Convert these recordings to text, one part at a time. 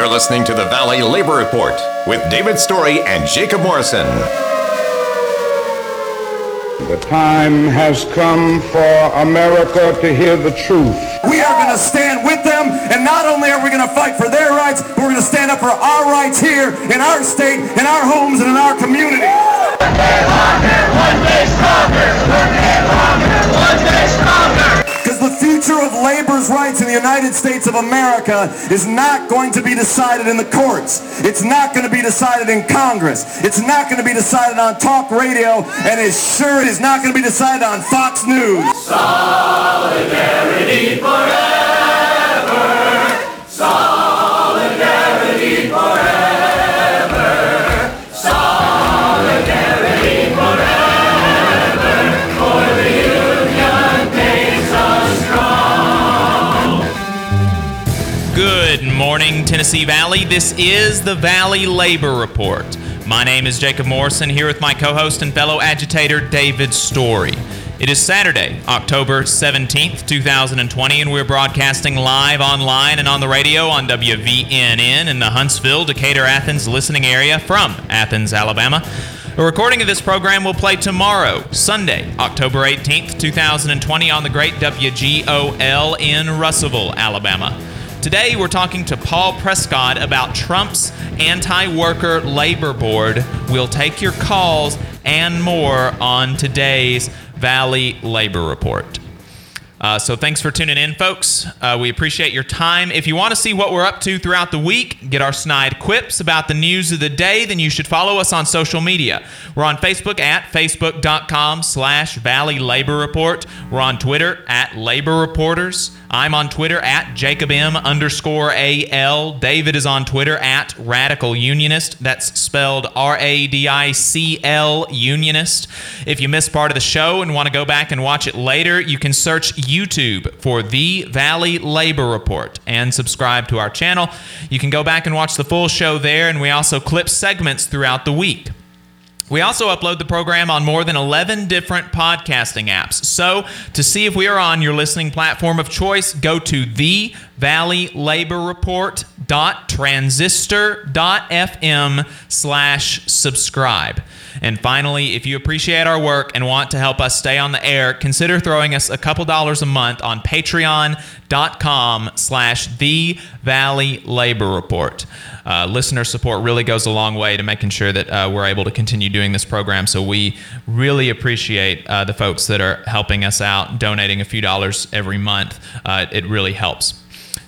You're listening to the Valley Labor Report with David Story and Jacob Morrison. The time has come for America to hear the truth. We are going to stand with them, and not only are we going to fight for their rights, but we're going to stand up for our rights here in our state, in our homes, and in our community. One day longer, one day stronger. One day longer, future of labor's rights in the United States of America is not going to be decided in the courts. It's not going to be decided in Congress. It's not going to be decided on talk radio, and it sure is not going to be decided on Fox News. Solidarity forever. Solidarity Tennessee Valley. This is the Valley Labor Report. My name is Jacob Morrison, here with my co host and fellow agitator, David Story. It is Saturday, October 17th, 2020, and we're broadcasting live online and on the radio on WVNN in the Huntsville, Decatur, Athens listening area from Athens, Alabama. A recording of this program will play tomorrow, Sunday, October 18th, 2020, on the great WGOL in Russellville, Alabama. Today, we're talking to Paul Prescod about Trump's anti worker labor board. We'll take your calls and more on today's Valley Labor Report. Uh, so thanks for tuning in, folks. Uh, we appreciate your time. If you want to see what we're up to throughout the week, get our snide quips about the news of the day, then you should follow us on social media. We're on Facebook at facebook.com slash Valley Labor Report. We're on Twitter at Labor Reporters. I'm on Twitter at Jacob M underscore AL. David is on Twitter at Radical Unionist. That's spelled R A D I C L Unionist. If you missed part of the show and want to go back and watch it later, you can search YouTube for The Valley Labor Report and subscribe to our channel. You can go back and watch the full show there, and we also clip segments throughout the week. We also upload the program on more than 11 different podcasting apps. So, to see if we are on your listening platform of choice, go to the Valley Labor Report transistor.fm slash subscribe. And finally, if you appreciate our work and want to help us stay on the air, consider throwing us a couple dollars a month on patreon.com slash the Valley Labor Report. Uh, listener support really goes a long way to making sure that uh, we're able to continue doing this program. So we really appreciate uh, the folks that are helping us out, donating a few dollars every month. Uh, it really helps.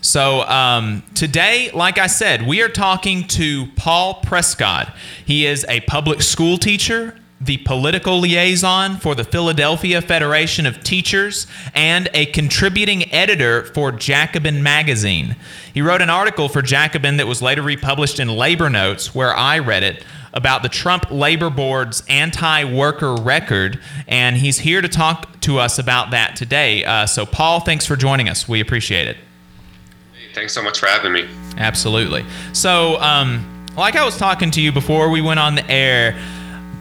So, um, today, like I said, we are talking to Paul Prescod. He is a public school teacher, the political liaison for the Philadelphia Federation of Teachers, and a contributing editor for Jacobin Magazine. He wrote an article for Jacobin that was later republished in Labor Notes, where I read it, about the Trump Labor Board's anti worker record, and he's here to talk to us about that today. Uh, so, Paul, thanks for joining us. We appreciate it. Thanks so much for having me. Absolutely. So, um, like I was talking to you before we went on the air,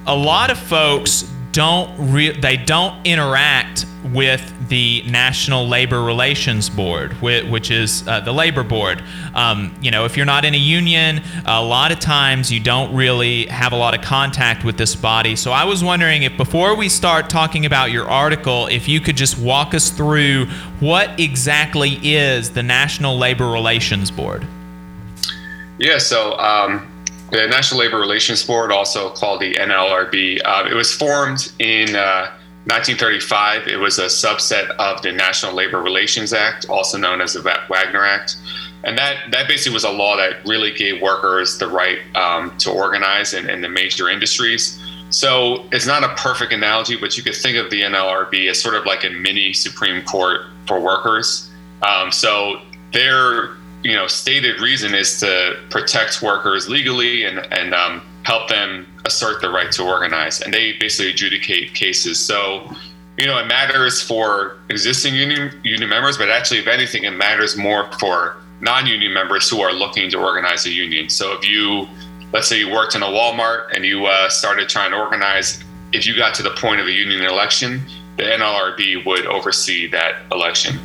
a lot of folks don't re- they don't interact with the National Labor Relations Board, which is uh, the labor board. Um, you know, if you're not in a union, a lot of times you don't really have a lot of contact with this body. So I was wondering if before we start talking about your article, if you could just walk us through what exactly is the National Labor Relations Board. Yeah, so um, the National Labor Relations Board, also called the NLRB, uh, it was formed in uh, 1935. It was a subset of the National Labor Relations Act, also known as the Wagner Act. And that, that basically was a law that really gave workers the right um, to organize in, in the major industries. So it's not a perfect analogy, but you could think of the NLRB as sort of like a mini Supreme Court for workers. Um, so their you know stated reason is to protect workers legally and and um, help them assert the right to organize, and they basically adjudicate cases. So you know it matters for existing union union members, but actually, if anything, it matters more for non-union members who are looking to organize a union. So if you let's say you worked in a Walmart and you uh, started trying to organize, if you got to the point of a union election, the NLRB would oversee that election.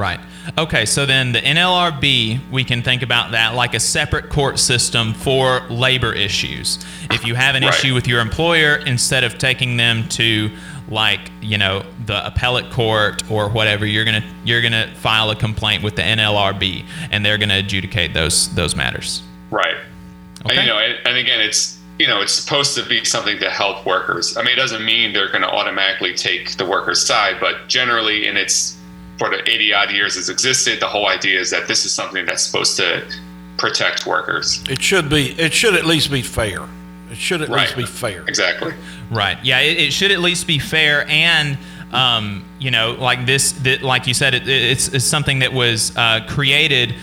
Right. Okay, so then the NLRB, we can think about that like a separate court system for labor issues. If you have an Right. issue with your employer, instead of taking them to like, you know, the appellate court or whatever, you're going to you're going to file a complaint with the NLRB and they're going to adjudicate those those matters. Right. Okay. And, you know, and, and again, it's you know, it's supposed to be something to help workers. I mean, it doesn't mean they're going to automatically take the workers' side, but generally, in its for the 80 odd years it's existed, the whole idea is that this is something that's supposed to protect workers. It should be. It should at least be fair. It should at least be fair. Exactly. Right. Yeah. It, it should at least be fair, and um, you know, like this, that, like you said, it, it's, it's something that was uh, created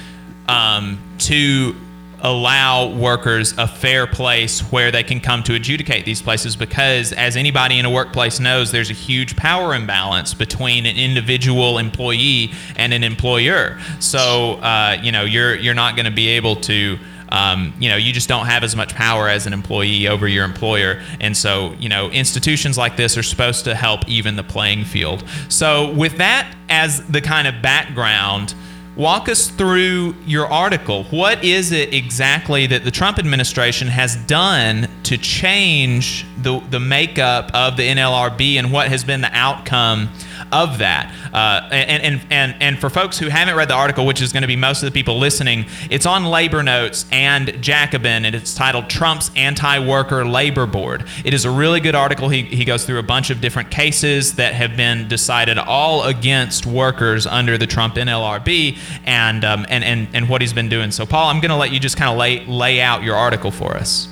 um, to allow workers a fair place where they can come to adjudicate these places because as anybody in a workplace knows there's a huge power imbalance between an individual employee and an employer so uh, you know you're you're not going to be able to um, you know, you just don't have as much power as an employee over your employer. And so, you know, institutions like this are supposed to help even the playing field. So, with that as the kind of background, walk us through your article. What is it exactly that the Trump administration has done to change the, the makeup of the NLRB and what has been the outcome of that? Uh, and, and, and, and for folks who haven't read the article, which is going to be most of the people listening, it's on Labor Notes and Jacobin, and it's titled Trump's Anti Worker Labor Board. It is a really good article. He, he goes through a bunch of different cases that have been decided all against workers under the Trump NLRB and, um, and, and, and what he's been doing. So, Paul, I'm going to let you just kind of lay, lay out your article for us.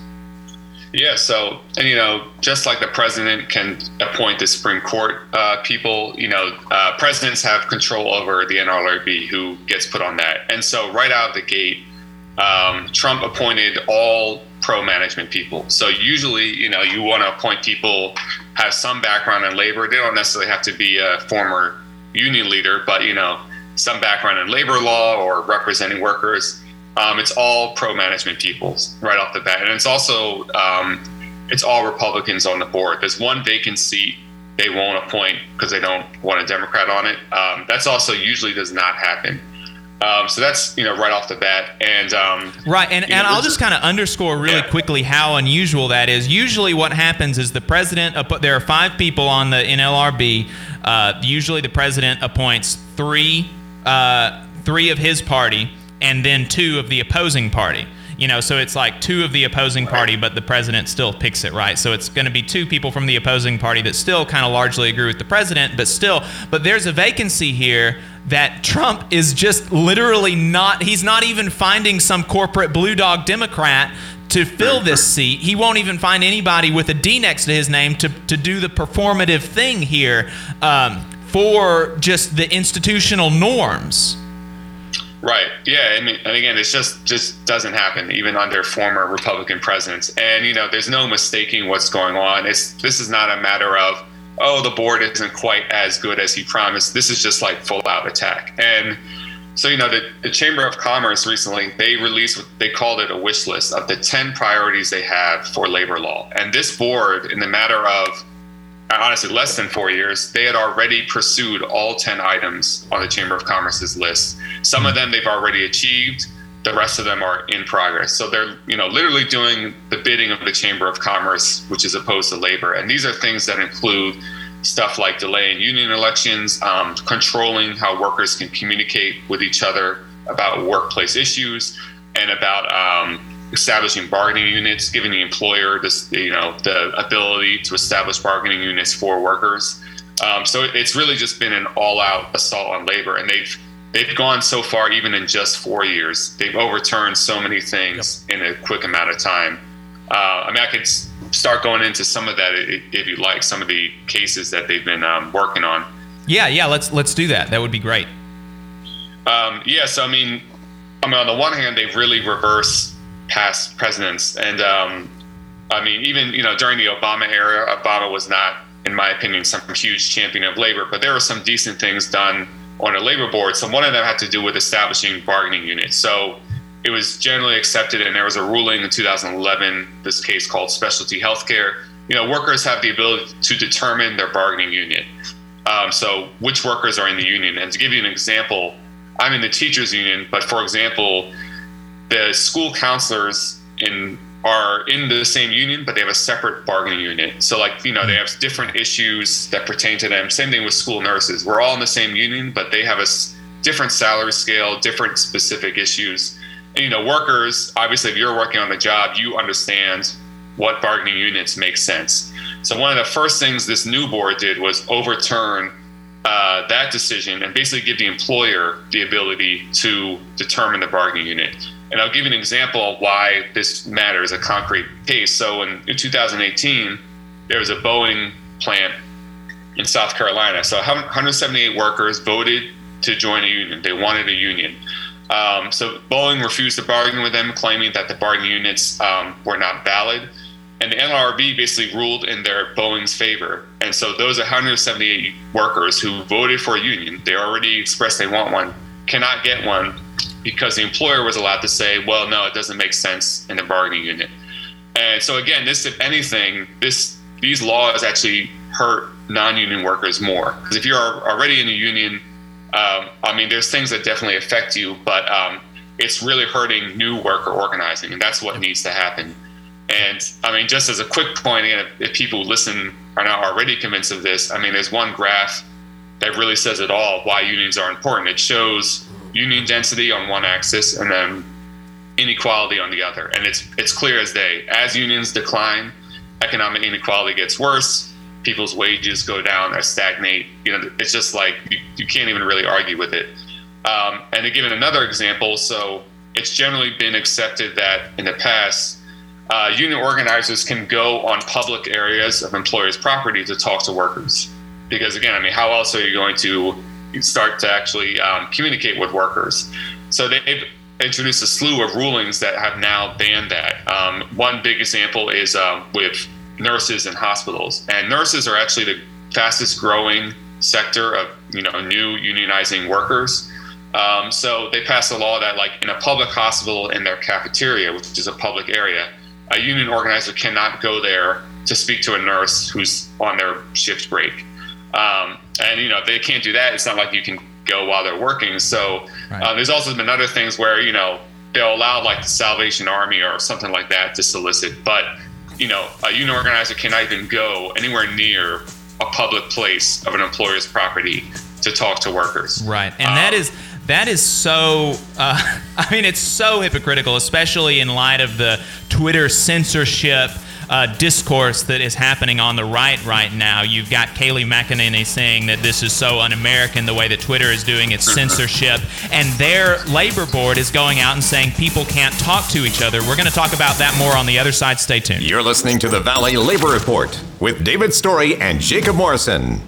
Yeah. So, and you know, just like the president can appoint the Supreme Court uh, people, you know, uh, presidents have control over the NLRB who gets put on that. And so, right out of the gate, um, Trump appointed all pro-management people. So usually, you know, you want to appoint people have some background in labor. They don't necessarily have to be a former union leader, but you know, some background in labor law or representing workers. Um, it's all pro-management people right off the bat, and it's also um, it's all Republicans on the board. There's one vacant seat they won't appoint because they don't want a Democrat on it. Um, that's also usually does not happen. Um, so that's you know right off the bat, and um, Right, and, you know, and I'll just kind of underscore really Yeah. quickly how unusual that is. Usually, what happens is the president. There are five people on the NLRB. Uh, usually, the president appoints three, uh, three of his party, and then two of the opposing party. You know, so it's like two of the opposing party, but the president still picks it, right? So it's going to be two people from the opposing party that still kind of largely agree with the president, but still, but there's a vacancy here that Trump is just literally not, he's not even finding some corporate blue dog Democrat to fill this seat. He won't even find anybody with a D next to his name to, to do the performative thing here um, for just the institutional norms. Right. Yeah. I mean, and again, it's just just doesn't happen even under former Republican presidents. And you know, there's no mistaking what's going on. It's this is not a matter of oh, the board isn't quite as good as he promised. This is just like full out attack. And so you know, the, the Chamber of Commerce recently they released they called it a wish list of the 10 priorities they have for labor law. And this board, in the matter of honestly less than four years, they had already pursued all 10 items on the Chamber of Commerce's list. Some of them they've already achieved. The rest of them are in progress. So they're, you know, literally doing the bidding of the Chamber of Commerce, which is opposed to labor. And these are things that include stuff like delaying union elections, um, controlling how workers can communicate with each other about workplace issues, and about um, establishing bargaining units, giving the employer this, you know, the ability to establish bargaining units for workers. Um, so it's really just been an all-out assault on labor, and they've they've gone so far, even in just four years. They've overturned so many things in a quick amount of time. Uh, I mean, I could start going into some of that if you like, some of the cases that they've been um, working on. Yeah, yeah, let's let's do that. That would be great. Um, yeah, so I mean, I mean, on the one hand, they've really reversed past presidents, and um, I mean, even you know, during the Obama era, Obama was not, in my opinion, some huge champion of labor, but there were some decent things done on a labor board. So one of them had to do with establishing bargaining units. So it was generally accepted, and there was a ruling in 2011. This case called specialty healthcare. You know, workers have the ability to determine their bargaining unit. Um, so, which workers are in the union? And to give you an example, I'm in the teachers union, but for example, the school counselors in are in the same union, but they have a separate bargaining unit. So, like, you know, they have different issues that pertain to them. Same thing with school nurses. We're all in the same union, but they have a different salary scale, different specific issues. And, you know, workers, obviously, if you're working on the job, you understand what bargaining units make sense. So, one of the first things this new board did was overturn uh, that decision and basically give the employer the ability to determine the bargaining unit. And I'll give you an example of why this matters, a concrete case. So in, in 2018, there was a Boeing plant in South Carolina. So 178 workers voted to join a union. They wanted a union. Um, so Boeing refused to bargain with them, claiming that the bargaining units um, were not valid. And the NLRB basically ruled in their Boeing's favor. And so those 178 workers who voted for a union, they already expressed they want one, cannot get one because the employer was allowed to say, well, no, it doesn't make sense in the bargaining unit. And so again, this, if anything, this these laws actually hurt non-union workers more because if you're already in a union, um, I mean, there's things that definitely affect you, but um, it's really hurting new worker organizing, and that's what needs to happen. And I mean, just as a quick point, again, if, if people listen are not already convinced of this, I mean, there's one graph that really says it all why unions are important. It shows union density on one axis and then inequality on the other. And it's it's clear as day. As unions decline, economic inequality gets worse. People's wages go down or stagnate. You know, it's just like you, you can't even really argue with it. Um, and to give another example, so it's generally been accepted that in the past, uh, union organizers can go on public areas of employers' property to talk to workers. Because again, I mean, how else are you going to start to actually um, communicate with workers. So they've introduced a slew of rulings that have now banned that. Um, one big example is um, with nurses in hospitals, and nurses are actually the fastest growing sector of you know new unionizing workers. Um, so they passed a law that like in a public hospital in their cafeteria, which is a public area, a union organizer cannot go there to speak to a nurse who's on their shift break. Um, and you know if they can't do that. It's not like you can go while they're working. So right. uh, there's also been other things where you know they'll allow like the Salvation Army or something like that to solicit, but you know a union organizer cannot even go anywhere near a public place of an employer's property to talk to workers. Right, and um, that is that is so uh, i mean it's so hypocritical especially in light of the twitter censorship uh, discourse that is happening on the right right now. You've got Kayleigh McEnany saying that this is so un-American the way that Twitter is doing its censorship, and their labor board is going out and saying people can't talk to each other. We're going to talk about that more on the other side. Stay tuned. You're listening to the Valley Labor Report with David Story and Jacob Morrison.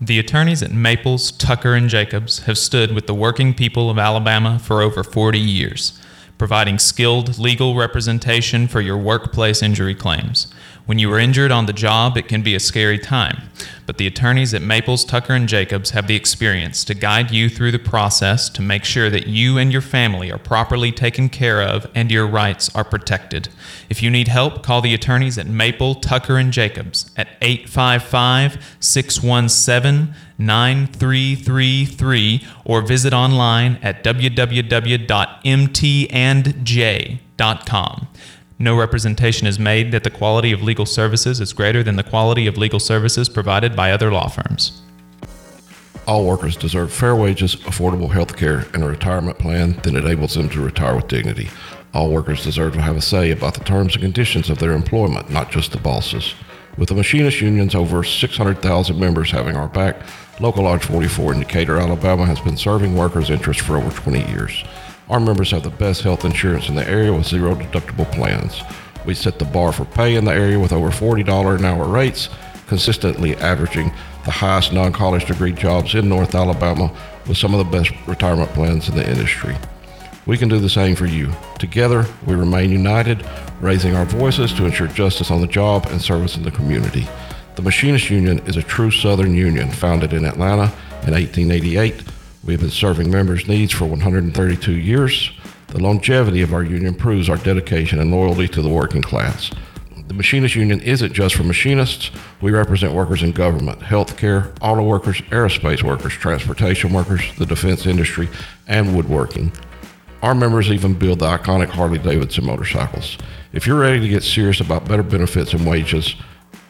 The attorneys at Maples, Tucker, and Jacobs have stood with the working people of Alabama for over 40 years providing skilled legal representation for your workplace injury claims. When you are injured on the job, it can be a scary time, but the attorneys at Maples, Tucker, and Jacobs have the experience to guide you through the process to make sure that you and your family are properly taken care of and your rights are protected. If you need help, call the attorneys at Maple, Tucker, and Jacobs at 855 617 9333 or visit online at www.mtandj.com. No representation is made that the quality of legal services is greater than the quality of legal services provided by other law firms. All workers deserve fair wages, affordable health care, and a retirement plan that enables them to retire with dignity. All workers deserve to have a say about the terms and conditions of their employment, not just the bosses. With the machinist union's over 600,000 members having our back, Local Lodge 44 in Decatur, Alabama has been serving workers' interests for over 20 years. Our members have the best health insurance in the area with zero deductible plans. We set the bar for pay in the area with over $40 an hour rates, consistently averaging the highest non college degree jobs in North Alabama with some of the best retirement plans in the industry. We can do the same for you. Together, we remain united, raising our voices to ensure justice on the job and service in the community. The Machinist Union is a true Southern union founded in Atlanta in 1888 we have been serving members' needs for 132 years. The longevity of our union proves our dedication and loyalty to the working class. The Machinist Union isn't just for machinists. We represent workers in government, healthcare, auto workers, aerospace workers, transportation workers, the defense industry, and woodworking. Our members even build the iconic Harley Davidson motorcycles. If you're ready to get serious about better benefits and wages,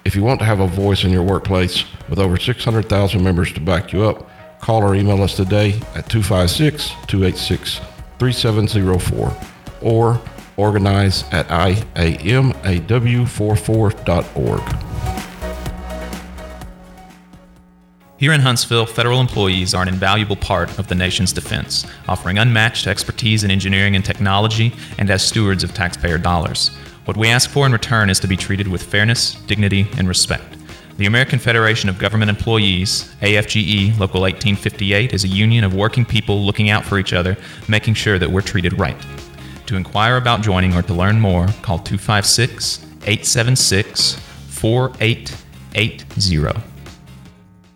if you want to have a voice in your workplace with over 600,000 members to back you up, call or email us today at 256 286 3704 or organize at iamaw44.org. Here in Huntsville, federal employees are an invaluable part of the nation's defense, offering unmatched expertise in engineering and technology and as stewards of taxpayer dollars. What we ask for in return is to be treated with fairness, dignity, and respect. The American Federation of Government Employees, AFGE Local 1858, is a union of working people looking out for each other, making sure that we're treated right. To inquire about joining or to learn more, call 256 876 4880.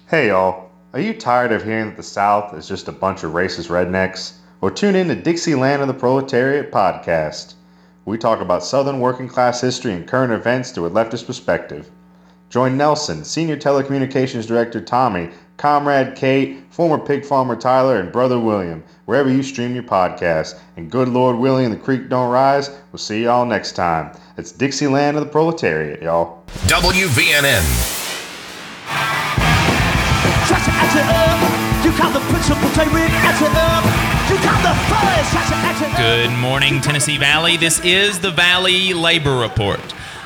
Hey y'all, are you tired of hearing that the South is just a bunch of racist rednecks? Well, tune in to Dixieland of the Proletariat podcast. We talk about Southern working class history and current events through a leftist perspective. Join Nelson, Senior Telecommunications Director Tommy, Comrade Kate, former pig farmer Tyler, and Brother William, wherever you stream your podcast. And good Lord willing, the creek don't rise. We'll see y'all next time. It's Dixieland of the Proletariat, y'all. WVNN. Try to act it up. You got the principal David, act it up. You got the fire, try to act it up. Good morning, Tennessee Valley. This is the Valley Labor Report.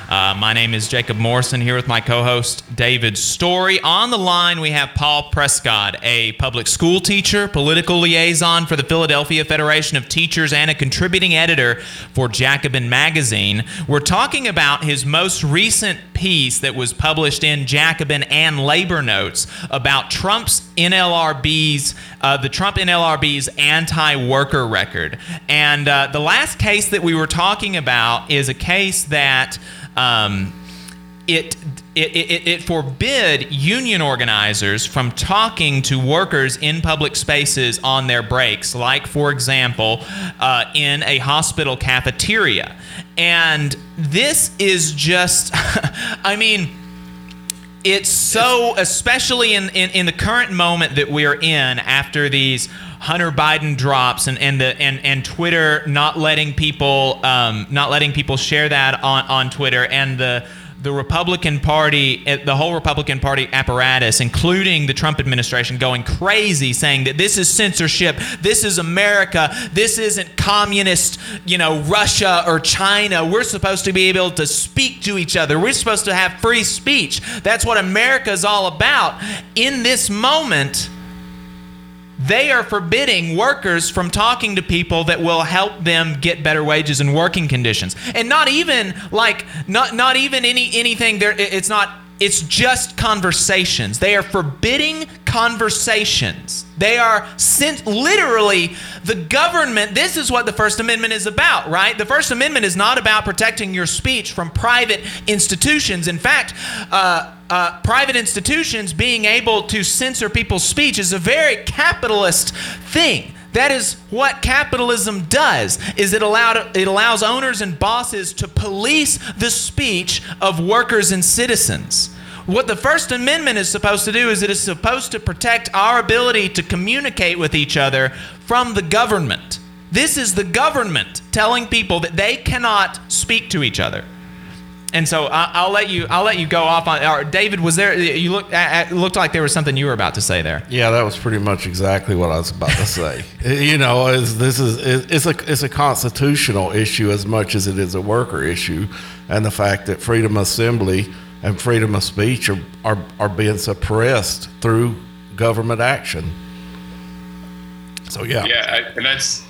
Uh, my name is Jacob Morrison here with my co host David Story. On the line, we have Paul Prescod, a public school teacher, political liaison for the Philadelphia Federation of Teachers, and a contributing editor for Jacobin Magazine. We're talking about his most recent piece that was published in Jacobin and Labor Notes about Trump's NLRB's, uh, the Trump NLRB's anti worker record. And uh, the last case that we were talking about is a case that um, it, it, it, it forbid union organizers from talking to workers in public spaces on their breaks, like, for example, uh, in a hospital cafeteria. And this is just, I mean, it's so especially in, in, in the current moment that we're in after these Hunter Biden drops and, and the and, and Twitter not letting people um, not letting people share that on, on Twitter and the the Republican Party, eh, the whole Republican Party apparatus, including the Trump administration, going crazy, saying that this is censorship, this is America, this isn't communist, you know, Russia or China. We're supposed to be able to speak to each other. We're supposed to have free speech. That's what America is all about. In this moment, they are forbidding workers from talking to people that will help them get better wages and working conditions. And not even like not not even any anything there it's not it's just conversations. They are forbidding conversations. They are sent literally the government. This is what the first amendment is about right? The first amendment is not about protecting your speech from private institutions. In fact uh, uh, private institutions being able to censor people's speech is a very capitalist thing. That is what capitalism does. Is it allowed it allows owners and bosses to police the speech of workers and citizens. What the First Amendment is supposed to do is it is supposed to protect our ability to communicate with each other from the government. This is the government telling people that they cannot speak to each other and so I, will let you I'll let you go off on. Or David, was there? You looked it looked like there was something you were about to say there. Yeah, that was pretty much exactly what I was about to say. you know, is this is it's a it's a constitutional issue as much as it is a worker issue, and the fact that freedom of assembly and freedom of speech are are, are being suppressed through government action. So yeah, yeah, and that's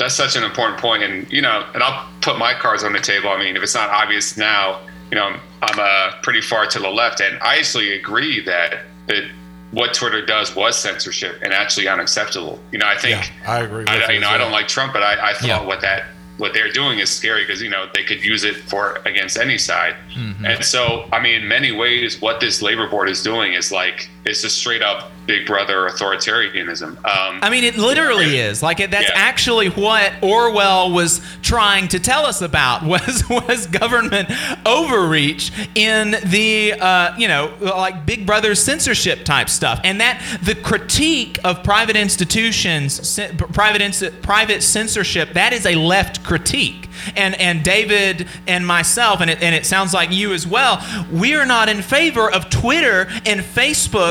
that's such an important point, and you know, and I'll put my cards on the table. I mean, if it's not obvious now, you know, I'm uh, pretty far to the left, and I actually agree that that what Twitter does was censorship and actually unacceptable. You know, I think yeah, I agree. I, you know, I don't like Trump, but I, I thought yeah. what that what they're doing is scary because you know they could use it for against any side. Mm-hmm. And so, I mean, in many ways, what this labor board is doing is like it's just straight up Big Brother authoritarianism. Um, I mean, it literally is like that's Yeah. actually what Orwell was trying to tell us about was was government overreach in the uh, you know like Big Brother censorship type stuff, and that the critique of private institutions, private private censorship, that is a left critique. And and David and myself, and it, and it sounds like you as well. We are not in favor of Twitter and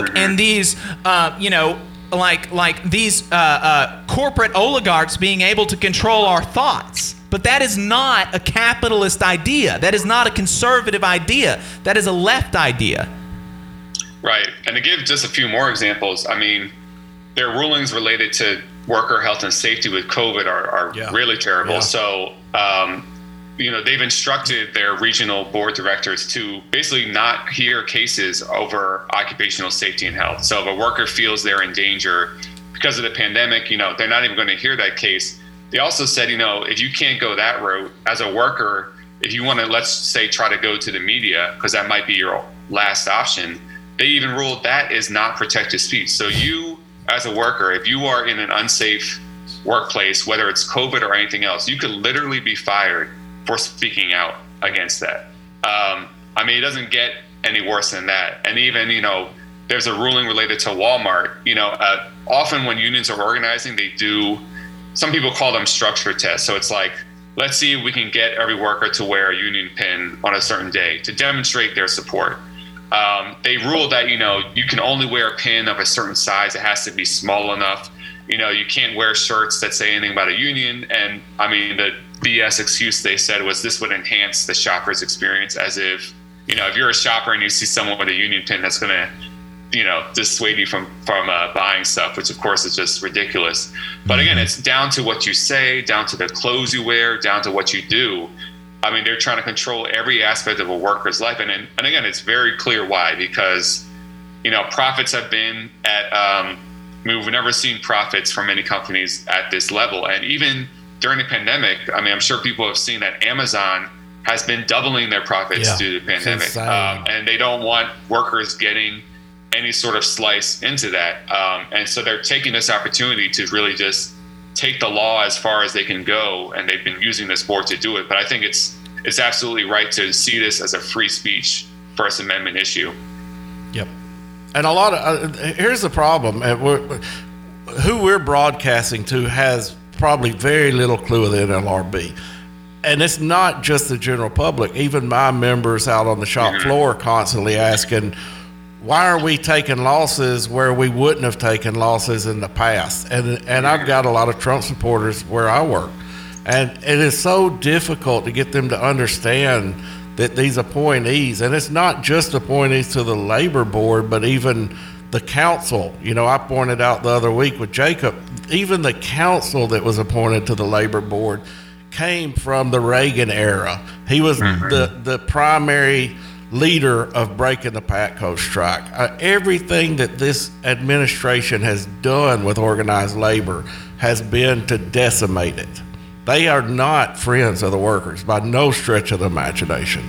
Facebook and these uh, you know like like these uh, uh, corporate oligarchs being able to control our thoughts. But that is not a capitalist idea. That is not a conservative idea. That is a left idea. Right. And to give just a few more examples, I mean, their rulings related to worker health and safety with COVID are, are Yeah. really terrible. Yeah. So, um, you know, they've instructed their regional board directors to basically not hear cases over occupational safety and health. So if a worker feels they're in danger because of the pandemic, you know, they're not even going to hear that case. They also said, you know, if you can't go that route as a worker, if you want to, let's say, try to go to the media, because that might be your last option, they even ruled that is not protected speech. So you, as a worker, if you are in an unsafe workplace, whether it's COVID or anything else, you could literally be fired for speaking out against that. Um, I mean, it doesn't get any worse than that. And even, you know, there's a ruling related to Walmart. You know, uh, often when unions are organizing, they do, some people call them structure tests. So it's like, let's see if we can get every worker to wear a union pin on a certain day to demonstrate their support. Um, they ruled that, you know, you can only wear a pin of a certain size. It has to be small enough. You know, you can't wear shirts that say anything about a union. And I mean, the BS excuse they said was this would enhance the shopper's experience as if, you know, if you're a shopper and you see someone with a union pin, that's going to, you know, dissuade you from, from uh, buying stuff, which of course is just ridiculous. But again, it's down to what you say, down to the clothes you wear, down to what you do. I mean, they're trying to control every aspect of a worker's life. And, and, and again, it's very clear why, because, you know, profits have been at, um, I mean, we've never seen profits from many companies at this level. And even during the pandemic, I mean, I'm sure people have seen that Amazon has been doubling their profits Yeah, due to the pandemic. Um, and they don't want workers getting any sort of slice into that. Um, and so they're taking this opportunity to really just take the law as far as they can go. And they've been using this board to do it. But I think it's, it's absolutely right to see this as a free speech First Amendment issue. Yep. And a lot of uh, here's the problem: uh, we're, who we're broadcasting to has probably very little clue of the NLRB, and it's not just the general public. Even my members out on the shop floor constantly asking, "Why are we taking losses where we wouldn't have taken losses in the past?" And and I've got a lot of Trump supporters where I work, and it is so difficult to get them to understand that these appointees, and it's not just appointees to the labor board, but even the council. You know, I pointed out the other week with Jacob, even the council that was appointed to the labor board came from the Reagan era. He was the, the primary leader of breaking the Patco strike. Uh, everything that this administration has done with organized labor has been to decimate it. They are not friends of the workers by no stretch of the imagination.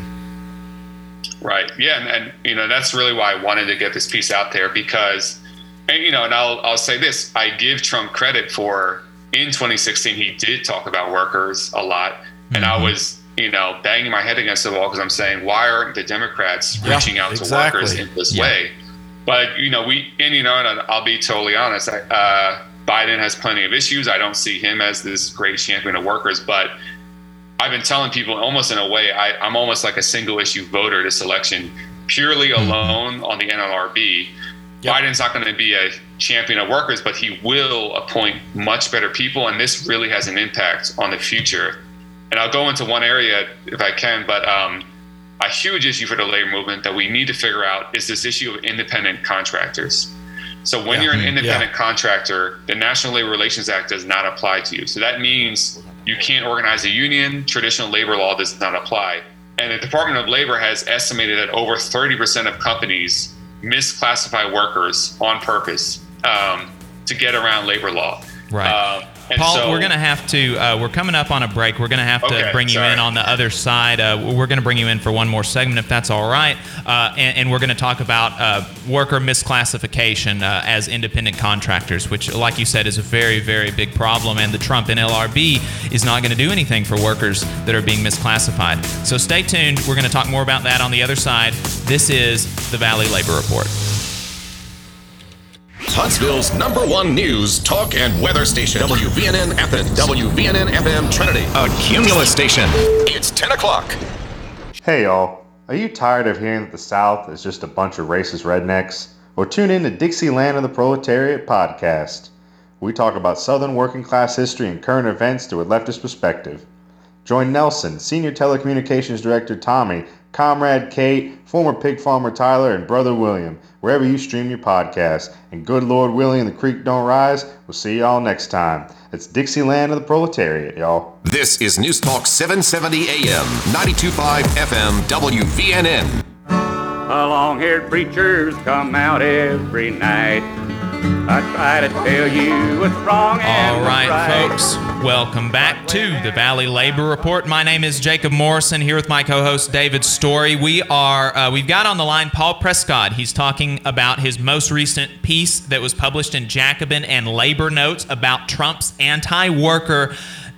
Right. Yeah, and, and you know that's really why I wanted to get this piece out there because, and you know, and I'll I'll say this: I give Trump credit for in 2016 he did talk about workers a lot, and I was you know banging my head against the wall because I'm saying why aren't the Democrats Yeah, reaching out exactly. to workers in this Yeah. way? But you know, we and you know, and I'll be totally honest. I, uh, Biden has plenty of issues. I don't see him as this great champion of workers, but I've been telling people almost in a way, I, I'm almost like a single issue voter this election, purely alone on the NLRB. Yep. Biden's not going to be a champion of workers, but he will appoint much better people, and this really has an impact on the future. And I'll go into one area if I can, but um, a huge issue for the labor movement that we need to figure out is this issue of independent contractors. So when Yeah. you're an independent contractor, the National Labor Relations Act does not apply to you. So that means you can't organize a union. Traditional labor law does not apply. And the Department of Labor has estimated that over 30% of companies misclassify workers on purpose um, to get around labor law. Right. Um, and Paul, so- we're going to have to, uh, we're coming up on a break. We're going to have to Okay, bring you sorry. in on the other side. Uh, we're going to bring you in for one more segment, if that's all right. Uh, and, and we're going to talk about uh, worker misclassification uh, as independent contractors, which, like you said, is a very, very big problem. And the Trump NLRB is not going to do anything for workers that are being misclassified. So stay tuned. We're going to talk more about that on the other side. This is the Valley Labor Report. Huntsville's number one news, talk, and weather station. WVNN Athens. WVNN FM Trinity. A Cumulus station. It's 10 o'clock. Hey y'all, are you tired of hearing that the South is just a bunch of racist rednecks? Well, tune in to Dixieland of the Proletariat podcast. We talk about Southern working class history and current events through a leftist perspective. Join Nelson, Senior Telecommunications Director Tommy, Comrade Kate, former pig farmer Tyler, and Brother William, wherever you stream your podcast. And good Lord Willie and the creek don't rise. We'll see y'all next time. It's Dixieland of the Proletariat, y'all. This is News Talk 770 AM, 92.5 FM, WVNN. The long haired preachers come out every night. I try to tell you what's wrong and All what's right, right. folks, welcome back to the Valley Labor Report. My name is Jacob Morrison here with my co-host David Story. We are uh, we've got on the line Paul Prescod. He's talking about his most recent piece that was published in Jacobin and Labor Notes about Trump's anti-worker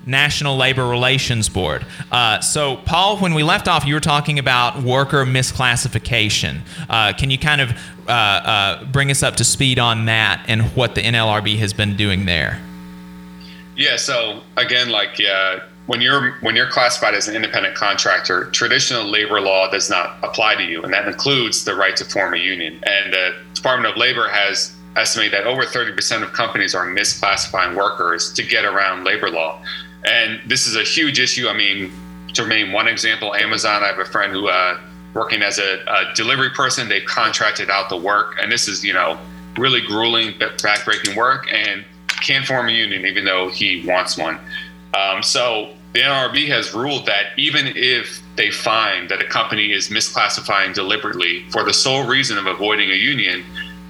National Labor Relations Board. Uh, so, Paul, when we left off, you were talking about worker misclassification. Uh, can you kind of uh, uh, bring us up to speed on that and what the NLRB has been doing there? Yeah. So again, like uh, when you're when you're classified as an independent contractor, traditional labor law does not apply to you, and that includes the right to form a union. And the Department of Labor has estimated that over 30% of companies are misclassifying workers to get around labor law. And this is a huge issue. I mean, to name one example, Amazon. I have a friend who uh, working as a, a delivery person. They've contracted out the work, and this is you know really grueling, backbreaking work, and can't form a union even though he wants one. Um, so the NRB has ruled that even if they find that a company is misclassifying deliberately for the sole reason of avoiding a union,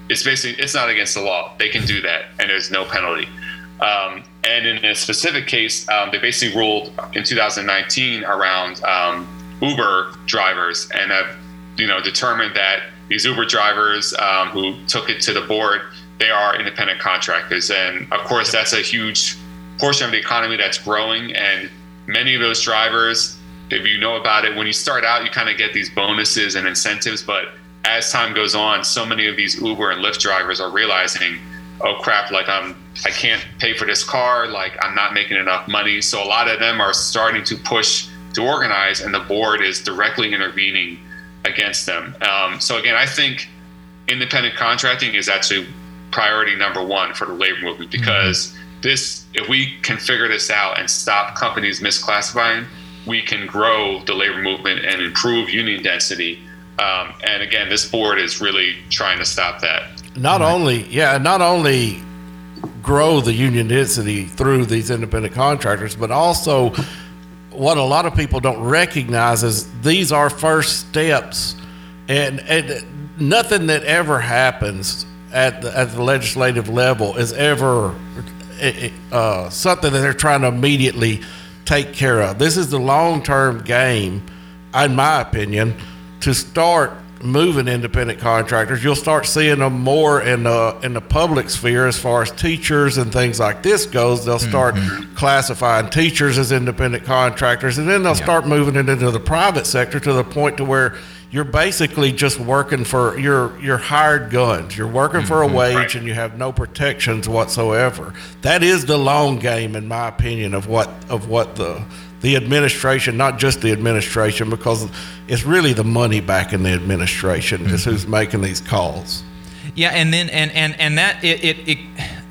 it's basically it's not against the law. They can do that, and there's no penalty. Um, and in a specific case, um, they basically ruled in 2019 around um, Uber drivers and have, you know, determined that these Uber drivers um, who took it to the board, they are independent contractors, and of course that's a huge portion of the economy that's growing. And many of those drivers, if you know about it, when you start out, you kind of get these bonuses and incentives, but as time goes on, so many of these Uber and Lyft drivers are realizing, oh crap, like I'm I can't pay for this car, like I'm not making enough money. So a lot of them are starting to push to organize, and the board is directly intervening against them. Um, so again, I think independent contracting is actually priority number one for the labor movement because this, if we can figure this out and stop companies misclassifying, we can grow the labor movement and improve union density. Um, and again, this board is really trying to stop that. Not only, yeah, not only grow the union density through these independent contractors, but also what a lot of people don't recognize is these are first steps, and, and nothing that ever happens at the, at the legislative level is ever eh, eh, uh, something that they're trying to immediately take care of. This is the long term game, in my opinion, to start moving independent contractors. You'll start seeing them more in the in the public sphere as far as teachers and things like this goes. They'll start classifying teachers as independent contractors, and then they'll start moving it into the private sector to the point to where you're basically just working for your your hired guns. You're working for a mm-hmm. wage and you have no protections whatsoever. That is the long game, in my opinion, of what of what the the administration, not just the administration, because it's really the money back in the administration is mm-hmm. who's making these calls. Yeah, and then and and and that it, it it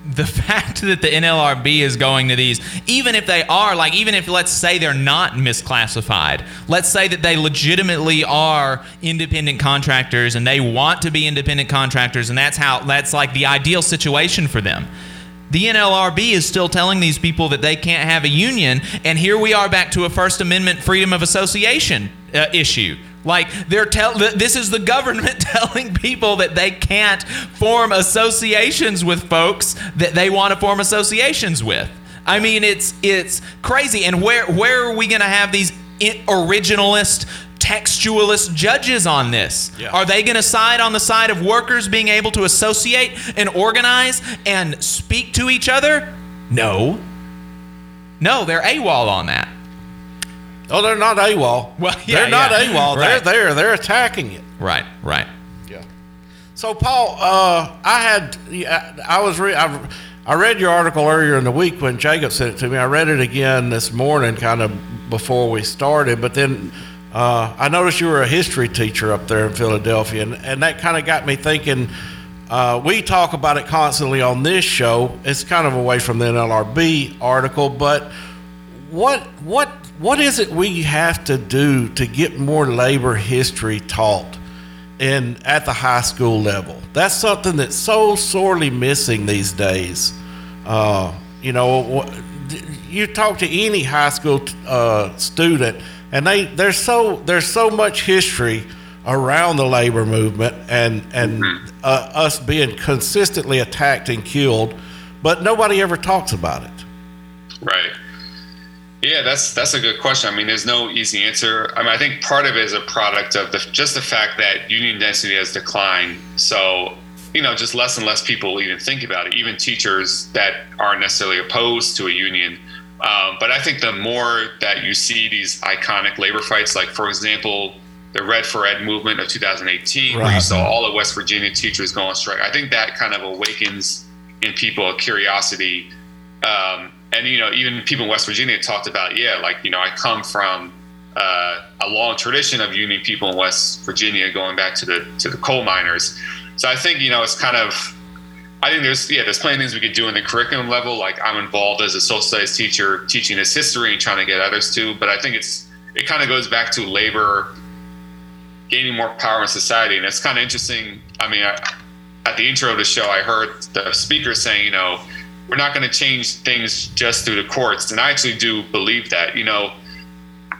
the fact that the NLRB is going to these, even if they are like, even if let's say they're not misclassified, let's say that they legitimately are independent contractors and they want to be independent contractors, and that's how that's like the ideal situation for them. The NLRB is still telling these people that they can't have a union, and here we are back to a First Amendment freedom of association uh, issue Like they're tell this is the government telling people that they can't form associations with folks that they want to form associations with. I mean, it's it's crazy. And where where are we going to have these originalist textualist judges on this? Yeah. Are they going to side on the side of workers being able to associate and organize and speak to each other? No. No, they're AWOL on that. Oh, they're not AWOL. Well, yeah, they're not yeah. AWOL. Right. They're there. They're attacking it. Right, right. Yeah. So, Paul, uh, I had, I was, re- I, I read your article earlier in the week when Jacob sent it to me. I read it again this morning, kind of before we started, but then uh, I noticed you were a history teacher up there in Philadelphia, and, and that kind of got me thinking. Uh, we talk about it constantly on this show. It's kind of away from the NLRB article, but what what what is it we have to do to get more labor history taught in at the high school level? That's something that's so sorely missing these days. Uh, you know, you talk to any high school uh, student, and they there's so there's so much history around the labor movement and and uh, us being consistently attacked and killed, but nobody ever talks about it. Right. Yeah, that's that's a good question. I mean, there's no easy answer. I mean, I think part of it is a product of the just the fact that union density has declined. So, you know, just less and less people even think about it. Even teachers that aren't necessarily opposed to a union. Um, but I think the more that you see these iconic labor fights, like for example, the Red for Ed movement of 2018, where you saw all of West Virginia teachers go on strike, I think that kind of awakens in people a curiosity um, and you know even people in west virginia talked about yeah like you know i come from uh, a long tradition of union people in west virginia going back to the to the coal miners. So i think you know it's kind of i think there's yeah there's plenty of things we could do in the curriculum level. Like i'm involved as a social studies teacher teaching this history and trying to get others to but i think it's it kind of goes back to labor gaining more power in society. And it's kind of interesting. I mean I, at the intro of the show i heard the speaker saying you know we're not going to change things just through the courts. And I actually do believe that. You know,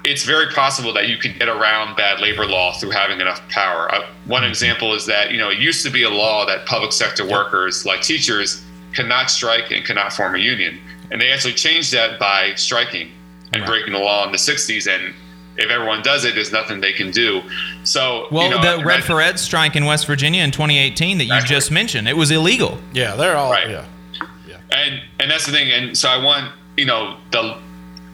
it's very possible that you can get around bad labor law through having enough power. Uh, one example is that, you know, it used to be a law that public sector workers, like teachers, cannot strike and cannot form a union. And they actually changed that by striking and breaking the law in the 60s. And if everyone does it, there's nothing they can do. So, Well, you know, the Red imagine- for Ed strike in West Virginia in 2018 that you Exactly. just mentioned, it was illegal. Yeah, they're all Right. yeah. And and that's the thing and so i want you know the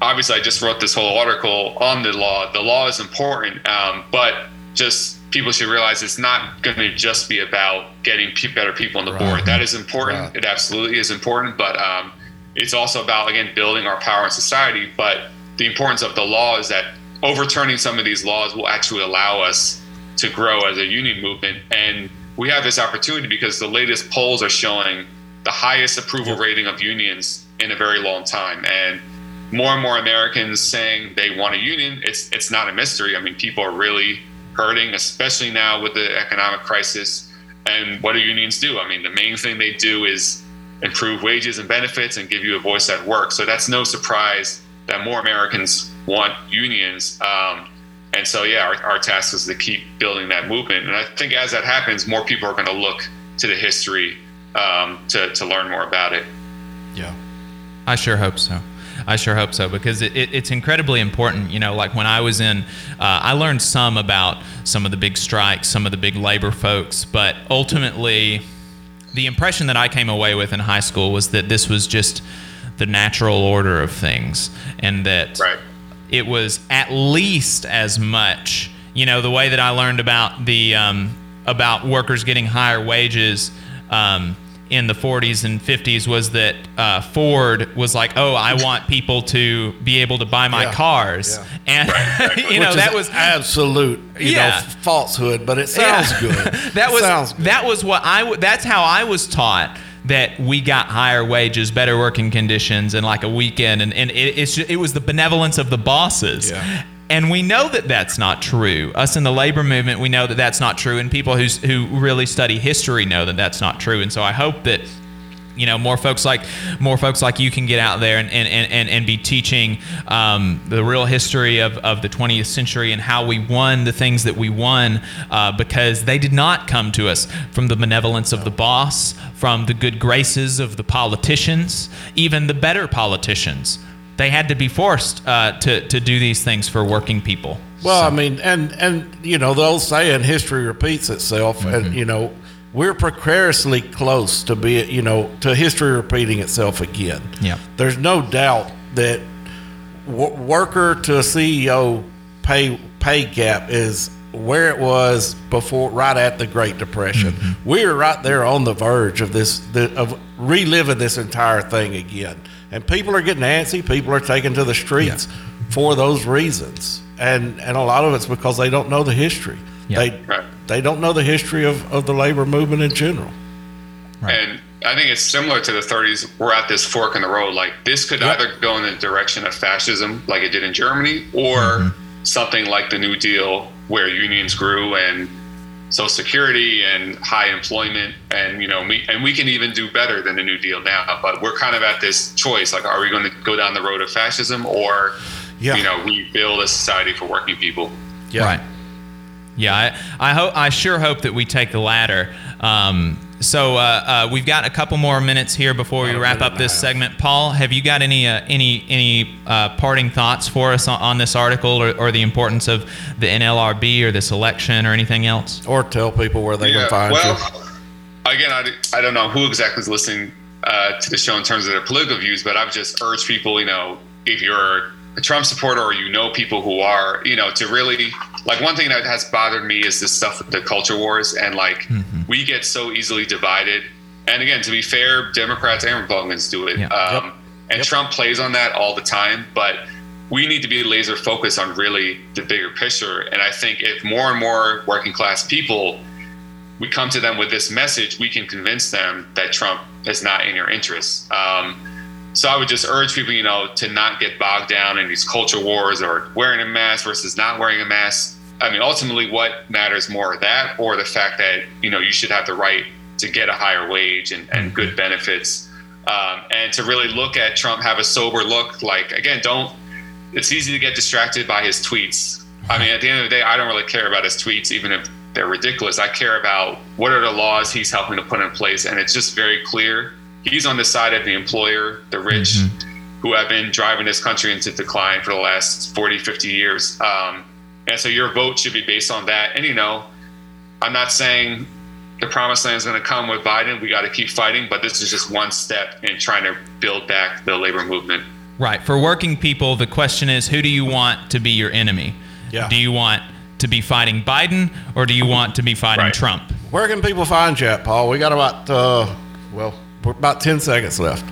obviously i just wrote this whole article on the law. The law is important um, but just people should realize it's not going to just be about getting better people on the board. That is important. Right. it absolutely is important but um, it's also about again building our power in society but the importance of the law is that overturning some of these laws will actually allow us to grow as a union movement. And we have this opportunity because the latest polls are showing the highest approval rating of unions in a very long time. And more and more Americans saying they want a union it's it's not a mystery. I mean people are really hurting especially now with the economic crisis and what do unions do? I mean the main thing they do is improve wages and benefits and give you a voice at work. So that's no surprise that more americans want unions. Um, and so yeah our, our task is to keep building that movement. And i think as that happens more people are going to look to the history um, to, to learn more about it Yeah. I sure hope so. I sure hope so because it, it, it's incredibly important. You know, like when I was in, uh, I learned some about some of the big strikes, some of the big labor folks, but ultimately, the impression that I came away with in high school was that this was just the natural order of things and that right it was at least as much you know the way that i learned about the um, about workers getting higher wages um, in the 40s and 50s was that uh, ford was like oh i want people to be able to buy my Yeah. cars and you know that was absolute, you Yeah. know, falsehood, but it sounds Yeah. good. that was good. that was what I w- that's how I was taught that we got higher wages, better working conditions, and like a weekend, and, and it, it's it was the benevolence of the bosses. Yeah. And we know that that's not true. Us in the labor movement, we know that that's not true, and people who's, who really study history know that that's not true. And so I hope that you know more folks like more folks like you can get out there and and, and, and be teaching um, the real history of, of the 20th century and how we won the things that we won uh, because they did not come to us from the benevolence of the boss from the good graces of the politicians even the better politicians they had to be forced uh, to, to do these things for working people Well, I mean, and and you know the old saying, history repeats itself, and you know we're precariously close to be, you know, to history repeating itself again. Yeah. There's no doubt that w- worker to CEO pay pay gap is where it was before, right at the Great Depression. We're right there on the verge of this, the, of reliving this entire thing again, and people are getting antsy. People are taking to the streets for those reasons, and and a lot of it's because they don't know the history. Yeah. They Right. they don't know the history of, of the labor movement in general. And I think it's similar to the 30s. We're at this fork in the road. Like this could either go in the direction of fascism, like it did in Germany, or mm-hmm. something like the New Deal, where unions grew and Social Security and high employment, and you know, we, and we can even do better than the New Deal now. But we're kind of at this choice: like, are we going to go down the road of fascism, or Yeah. you know, rebuild a society for working people? Yeah. Right. Yeah, I, I hope I sure hope that we take the latter. Um, so uh, uh, we've got a couple more minutes here before we wrap up this segment. Paul, have you got any uh, any any uh, parting thoughts for us on, on this article or, or the importance of the NLRB or this election or anything else? Or tell people where they can find well, you. again, I, I don't know who exactly is listening uh, to the show in terms of their political views, but I've just urged people, you know, if you're a Trump supporter or you know people who are, you know, to really like one thing that has bothered me is this stuff with the culture wars and like we get so easily divided. And again, to be fair, Democrats and Republicans do it. Yeah. Um, And Trump plays on that all the time, but we need to be laser focused on really the bigger picture. And I think if more and more working class people we come to them with this message, we can convince them that Trump is not in your interests. Um, so I would just urge people, you know, to not get bogged down in these culture wars or wearing a mask versus not wearing a mask. I mean, ultimately, what matters more, that or the fact that you know you should have the right to get a higher wage and, and good benefits, um, and to really look at Trump, have a sober look. Like again, don't. It's easy to get distracted by his tweets. I mean, at the end of the day, I don't really care about his tweets, even if they're ridiculous. I care about what are the laws he's helping to put in place, and it's just very clear he's on the side of the employer, the rich, who have been driving this country into decline for the last 40, 50 years. Um, and so your vote should be based on that. And, you know, I'm not saying the promised land is going to come with Biden. We got to keep fighting, but this is just one step in trying to build back the labor movement. Right. For working people, the question is who do you want to be your enemy? Yeah. Do you want to be fighting Biden or do you want to be fighting Right. Trump? Where can people find you at, Paul? We got about uh, well, we're about ten seconds left.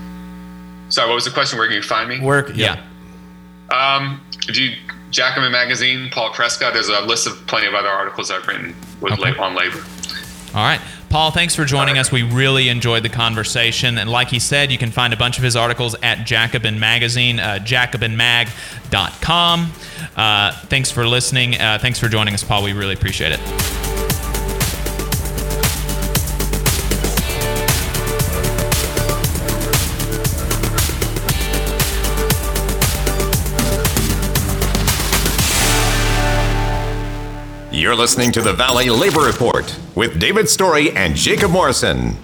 Sorry, what was the question? Where can you find me? Where? Yeah. Um, if you Jacobin Magazine, Paul Prescod. there's a list of plenty of other articles I've written with Okay. on labor. All right. Paul, thanks for joining us. We really enjoyed the conversation. And like he said, you can find a bunch of his articles at Jacobin Magazine, uh, jacobinmag.com. Uh, thanks for listening. Uh, thanks for joining us, Paul. We really appreciate it. You're listening to the Valley Labor Report with David Story and Jacob Morrison.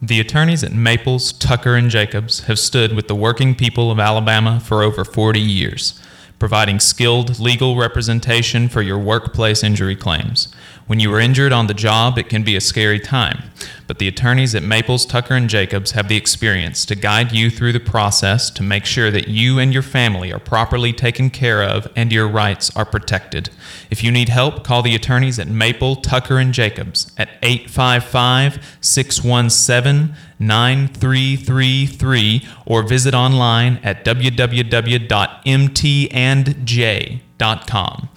The attorneys at Maples, Tucker, and Jacobs have stood with the working people of Alabama for over 40 years, providing skilled legal representation for your workplace injury claims. When you are injured on the job, it can be a scary time, but the attorneys at Maples, Tucker, and Jacobs have the experience to guide you through the process to make sure that you and your family are properly taken care of and your rights are protected. If you need help, call the attorneys at Maple, Tucker, and Jacobs at 855 617 9333 or visit online at www.mtandj.com.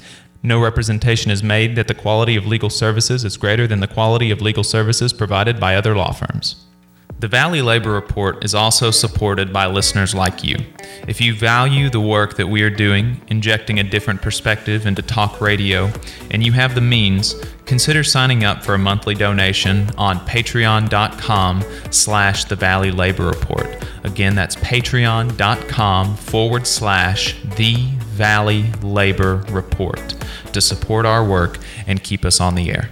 No representation is made that the quality of legal services is greater than the quality of legal services provided by other law firms. The Valley Labor Report is also supported by listeners like you. If you value the work that we are doing, injecting a different perspective into talk radio, and you have the means, consider signing up for a monthly donation on patreon.com slash the Valley Labor Report. Again, that's patreon.com forward slash the Valley Labor Report to support our work and keep us on the air.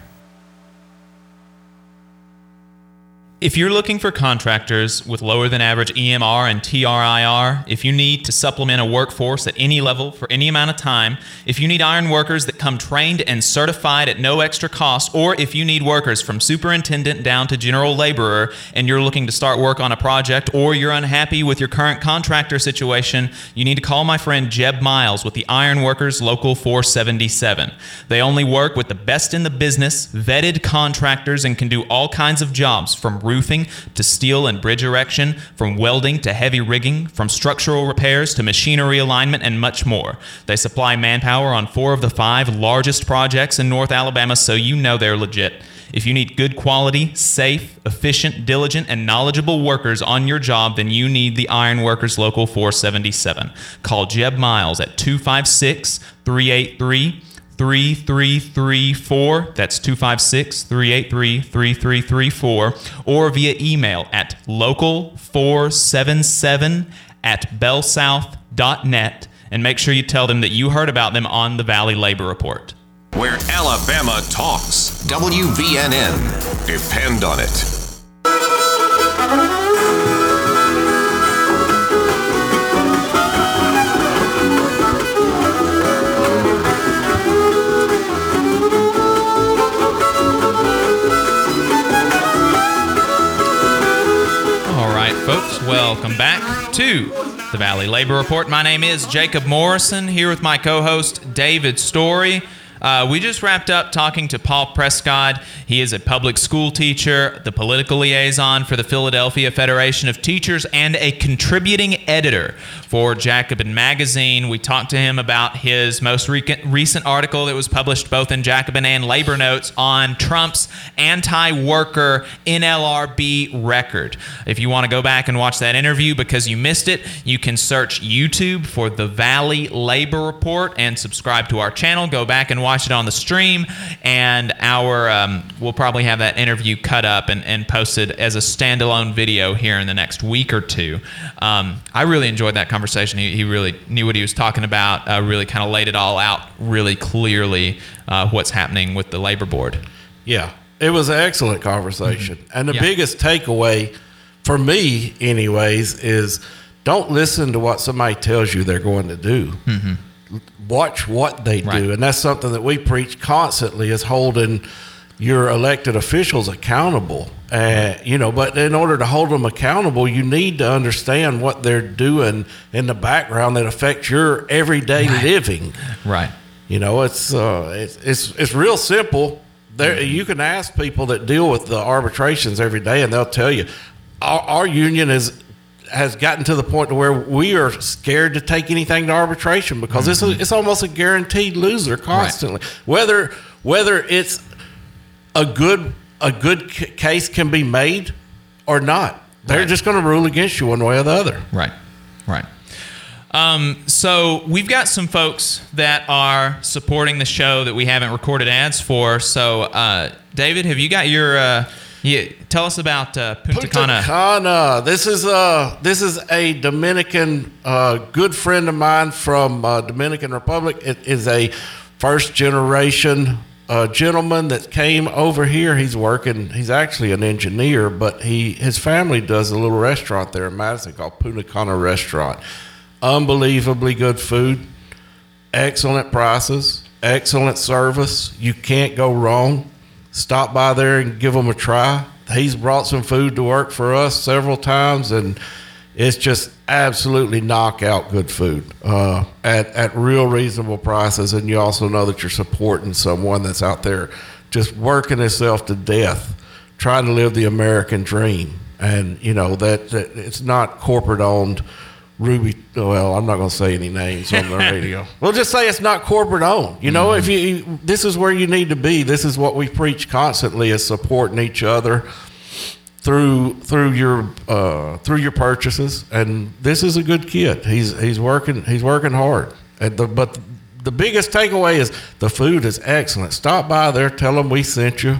If you're looking for contractors with lower than average EMR and TRIR, if you need to supplement a workforce at any level for any amount of time, if you need iron workers that come trained and certified at no extra cost, or if you need workers from superintendent down to general laborer and you're looking to start work on a project or you're unhappy with your current contractor situation, you need to call my friend Jeb Miles with the Iron Workers Local 477. They only work with the best in the business, vetted contractors, and can do all kinds of jobs from roofing to steel and bridge erection, from welding to heavy rigging, from structural repairs to machinery alignment, and much more. They supply manpower on four of the five largest projects in North Alabama, so you know they're legit. If you need good quality, safe, efficient, diligent, and knowledgeable workers on your job, then you need the Iron Workers Local 477. Call Jeb Miles at 256 383 3334. That's 256 383 3334. Or via email at local477 at bellsouth.net. And make sure you tell them that you heard about them on the Valley Labor Report. Where Alabama talks. WVNN. Depend on it. Welcome back to the Valley Labor Report. My name is Jacob Morrison, here with my co host, David Story. Uh, we just wrapped up talking to Paul Prescod. He is a public school teacher, the political liaison for the Philadelphia Federation of Teachers, and a contributing editor for Jacobin Magazine. We talked to him about his most re- recent article that was published both in Jacobin and Labor Notes on Trump's anti worker NLRB record. If you want to go back and watch that interview because you missed it, you can search YouTube for the Valley Labor Report and subscribe to our channel. Go back and watch it on the stream, and our um, we'll probably have that interview cut up and, and posted as a standalone video here in the next week or two. Um, I really enjoyed that conversation. He, he really knew what he was talking about. Uh, really kind of laid it all out really clearly. Uh, what's happening with the labor board? Yeah, it was an excellent conversation. And the Yeah. biggest takeaway for me, anyways, is don't listen to what somebody tells you they're going to do. Watch what they do. And that's something that we preach constantly is holding your elected officials accountable. Uh, you know, but in order to hold them accountable, you need to understand what they're doing in the background that affects your everyday living. Right. You know, it's uh, it's it's it's real simple. There, you can ask people that deal with the arbitrations every day, and they'll tell you, our, our union is has gotten to the point to where we are scared to take anything to arbitration because it's a, it's almost a guaranteed loser constantly. Whether whether it's a good a good c- case can be made or not, they're just going to rule against you one way or the other. Right. Right. Um, so we've got some folks that are supporting the show that we haven't recorded ads for. So, uh, David, have you got your? Uh, yeah, tell us about uh, Punta Cana. Punta Cana. This is uh this is a Dominican uh, good friend of mine from uh, Dominican Republic. It is a first generation uh, gentleman that came over here. He's working. He's actually an engineer, but he his family does a little restaurant there in Madison called Punta Cana Restaurant. Unbelievably good food, excellent prices, excellent service. You can't go wrong stop by there and give them a try. He's brought some food to work for us several times, and it's just absolutely knockout good food uh, at at real reasonable prices. And you also know that you're supporting someone that's out there just working himself to death, trying to live the American dream. And you know that, that it's not corporate owned. Ruby, well, I'm not going to say any names on the radio. We'll just say it's not corporate owned. You know, if you, this is where you need to be. This is what we preach constantly is supporting each other. Through through your uh, through your purchases, and this is a good kid. He's he's working he's working hard. And the, but the biggest takeaway is the food is excellent. Stop by there, tell them we sent you,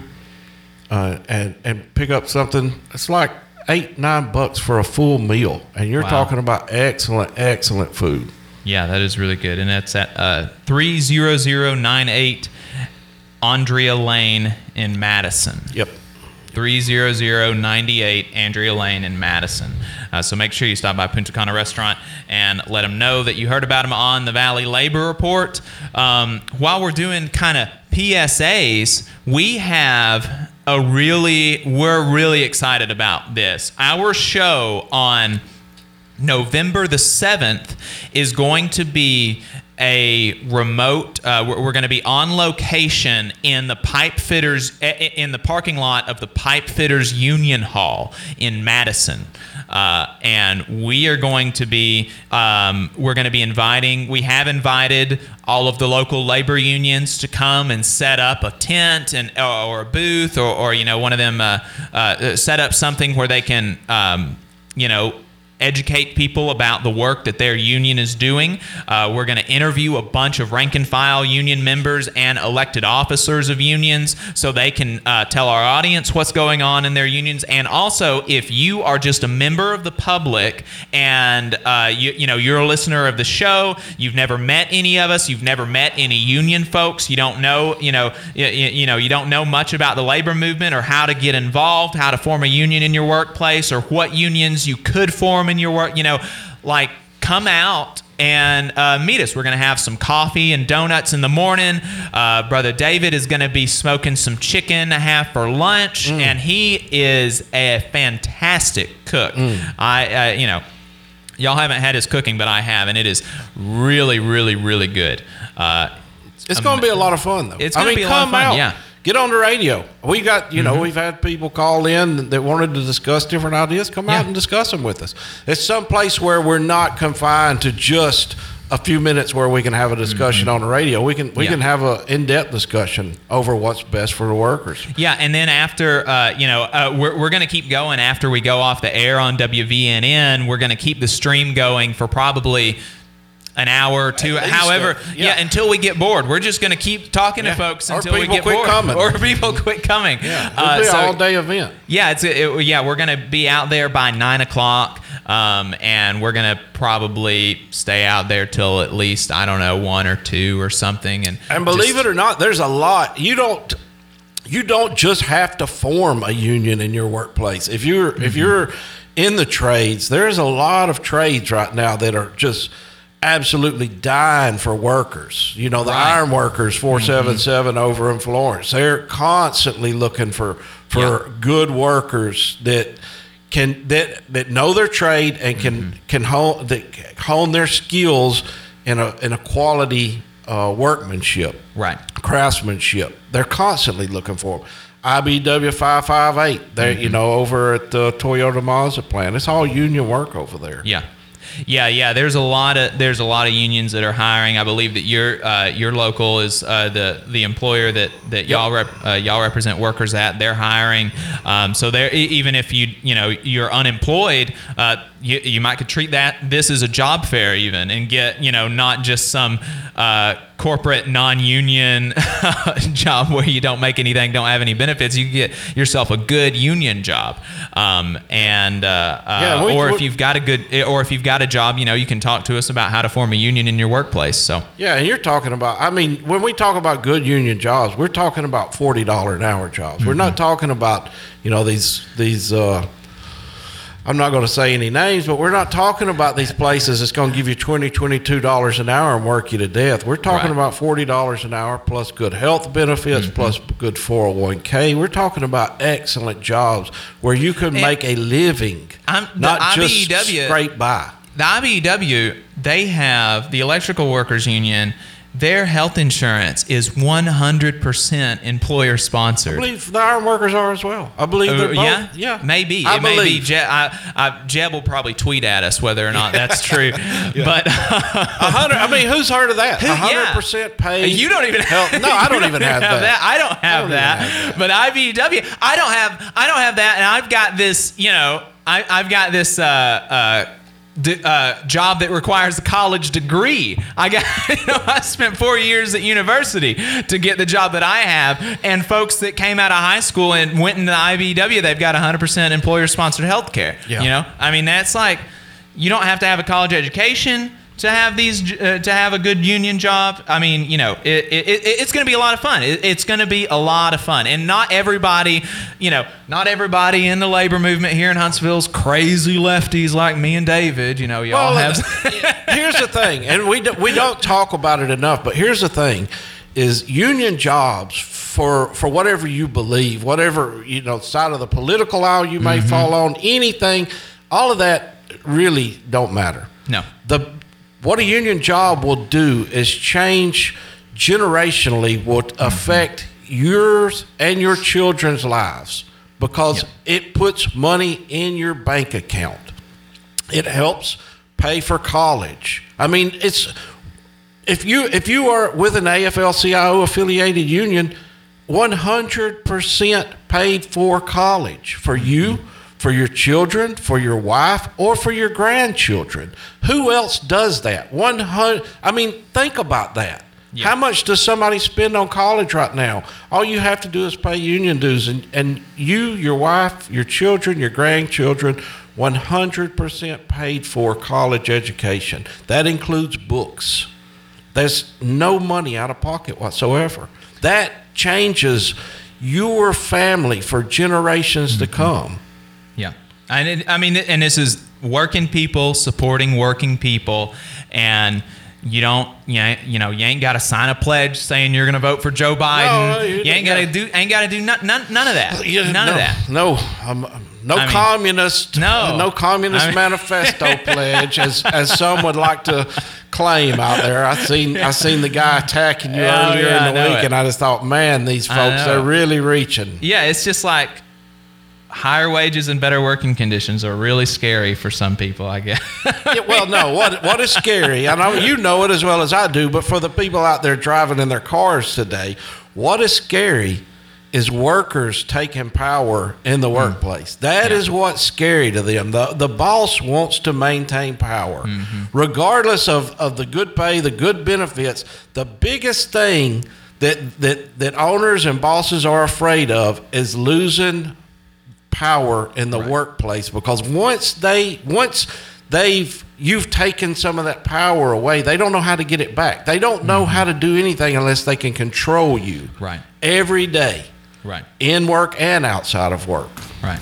uh, and and pick up something. It's like eight nine bucks for a full meal, and you're Wow. talking about excellent excellent food. Yeah, that is really good. And that's at uh, 30098 Andrea Lane in Madison. Yep. 30098 Andrea Lane in Madison. Uh, so make sure you stop by Punta Cana Restaurant and let them know that you heard about them on the Valley Labor Report. Um, while we're doing kind of PSAs, we have a really, we're really excited about this. Our show on November the 7th is going to be a remote uh, we're, we're going to be on location in the pipe fitters in the parking lot of the pipe fitters union hall in madison. Uh, and we are going to be um, we're going to be inviting we have invited all of the local labor unions to come and set up a tent and or, or a booth or, or you know one of them uh, uh, set up something where they can um, you know educate people about the work that their union is doing. Uh, we're going to interview a bunch of rank and file union members and elected officers of unions so they can uh, tell our audience what's going on in their unions. And also, if you are just a member of the public and uh, you, you know you're a listener of the show, you've never met any of us, you've never met any union folks, you don't know you know you, you know you don't know much about the labor movement or how to get involved, how to form a union in your workplace, or what unions you could form in your work. You know, like come out and uh, meet us. We're going to have some coffee and donuts in the morning. Uh, Brother David is going to be smoking some chicken a half for lunch, and he is a fantastic cook. I, uh, you know, y'all haven't had his cooking, but I have, and it is really, really, really good. Uh, It's going to be a lot of fun, though. It's I gonna be a lot of fun, out. yeah. Mm-hmm. Get on the radio. We got, you know, we've had people call in that wanted to discuss different ideas. Come Yeah. out and discuss them with us. It's some place where we're not confined to just a few minutes where we can have a discussion on the radio. We can we Mm-hmm. Yeah. can have an in-depth discussion over what's best for the workers. Yeah, and then after, uh, you know, uh, we're, we're going to keep going after we go off the air on WVNN. We're going to keep the stream going for probably an hour or two, however, uh, yeah. yeah. until we get bored. We're just going to keep talking Yeah. to folks until we people get quit bored, coming. or people quit coming. Yeah, it'll Uh, be so- an all-day event. yeah, it's it, yeah. We're gonna be out there by nine o'clock, um, and we're gonna probably stay out there till at least I don't know one or two or something. And And believe just- it or not, there's a lot. You don't you don't just have to form a union in your workplace. If you're Mm-hmm. if you're in the trades, there's a lot of trades right now that are just absolutely dying for workers. You know, the Right. Mm-hmm. iron workers 477 over in Florence. They're constantly looking for for Yeah. good workers that can that that know their trade and can Mm-hmm. can hone that hone their skills in a in a quality uh, workmanship, Right. craftsmanship. They're constantly looking for them. IBEW five five eight. They Mm-hmm. you know over at the Toyota Mazda plant. It's all union work over there. Yeah. Yeah, yeah. There's a lot of there's a lot of unions that are hiring. I believe that your uh, your local is uh, the the employer that that y'all rep, uh, y'all represent workers at. They're hiring. Um, so they're e- even if you you know you're unemployed, uh, you you might could treat that this as a job fair even and get you know not just some uh, corporate non-union job where you don't make anything, don't have any benefits. You get yourself a good union job, um, and uh, uh, Yeah, we- or if you've got a good or if you've got a job, you know, you can talk to us about how to form a union in your workplace. So Yeah, and you're talking about. I mean, when we talk about good union jobs, we're talking about forty dollar an hour jobs. We're Mm-hmm. not talking about you know these these. Uh, I'm not going to say any names, but we're not talking about these places that's going to give you $20, $22 an hour and work you to death. We're talking Right. about forty dollars an hour plus good health benefits Mm-hmm. plus good 401k. We're talking about excellent jobs where you can And- make a living, I'm- the not just scrape by. the IBEW they have the electrical workers union their health insurance is 100% employer sponsored. I believe the iron workers are as well. I believe they're Uh, both. yeah, yeah, maybe I it may be. believe. Jeb, I, I, Jeb will probably tweet at us whether or not that's true. But hundred. I mean, who's heard of that? Hundred percent paid. you don't even have. No, I don't even have that. I don't have don't that. have But IBEW, I don't have. I don't have that, and I've got this. You know, I, I've got this. Uh, uh, uh, job that requires a college degree. I got, you know, I spent four years at university to get the job that I have. And folks that came out of high school and went into the IBEW, they've got 100% employer sponsored health care. Yeah. You know, I mean, that's like, you don't have to have a college education to have these uh, to have a good union job i mean you know it, it, it, it's going to be a lot of fun it, it's going to be a lot of fun and not everybody you know not everybody in the labor movement here in huntsville's crazy lefties like me and david you know y'all Well, have here's the thing, and we do, we don't talk about it enough. But here's the thing: is union jobs for for whatever you believe, whatever you know, side of the political aisle you may fall on, anything, all of that really don't matter. no the what a union job will do is change generationally will mm-hmm. affect yours and your children's lives because it puts money in your bank account. It helps pay for college. I mean it's if you if you are with an AFL-CIO affiliated union 100% paid for college. For you mm-hmm. For your children for your wife or for your grandchildren. Who else does that? 100 i mean think about that. Yeah. how much does somebody spend on college right now? All you have to do is pay union dues and, and you your wife your children your grandchildren 100% paid for college education. That includes books. There's no money out of pocket whatsoever. That changes your family for generations to mm-hmm. come. And it, I mean, and this is working people supporting working people, and you don't, you know, you know, you ain't got to sign a pledge saying you're going to vote for Joe Biden. No, you- you ain't got to do, ain't got to do none, none, none of that. Yeah, none no, of that. No, um, no I mean, communist, no. no communist I mean- manifesto pledge, as as some would like to claim out there. I seen I seen the guy attacking you Oh, earlier yeah, in the week, it. and I just thought, man, these folks they're really reaching. Yeah, it's just like higher wages and better working conditions are really scary for some people. I guess. Yeah, well, no. What what is scary? I know you know it as well as I do, but for the people out there driving in their cars today, what is scary is workers taking power in the hmm. workplace. That is what's scary to them. The the boss wants to maintain power, mm-hmm. regardless of, of the good pay, the good benefits. The biggest thing that that that owners and bosses are afraid of is losing power in the workplace because once they once they've you've taken some of that power away they don't know how to get it back they don't know how to do anything unless they can control you Right. every day right. in work and outside of work Right.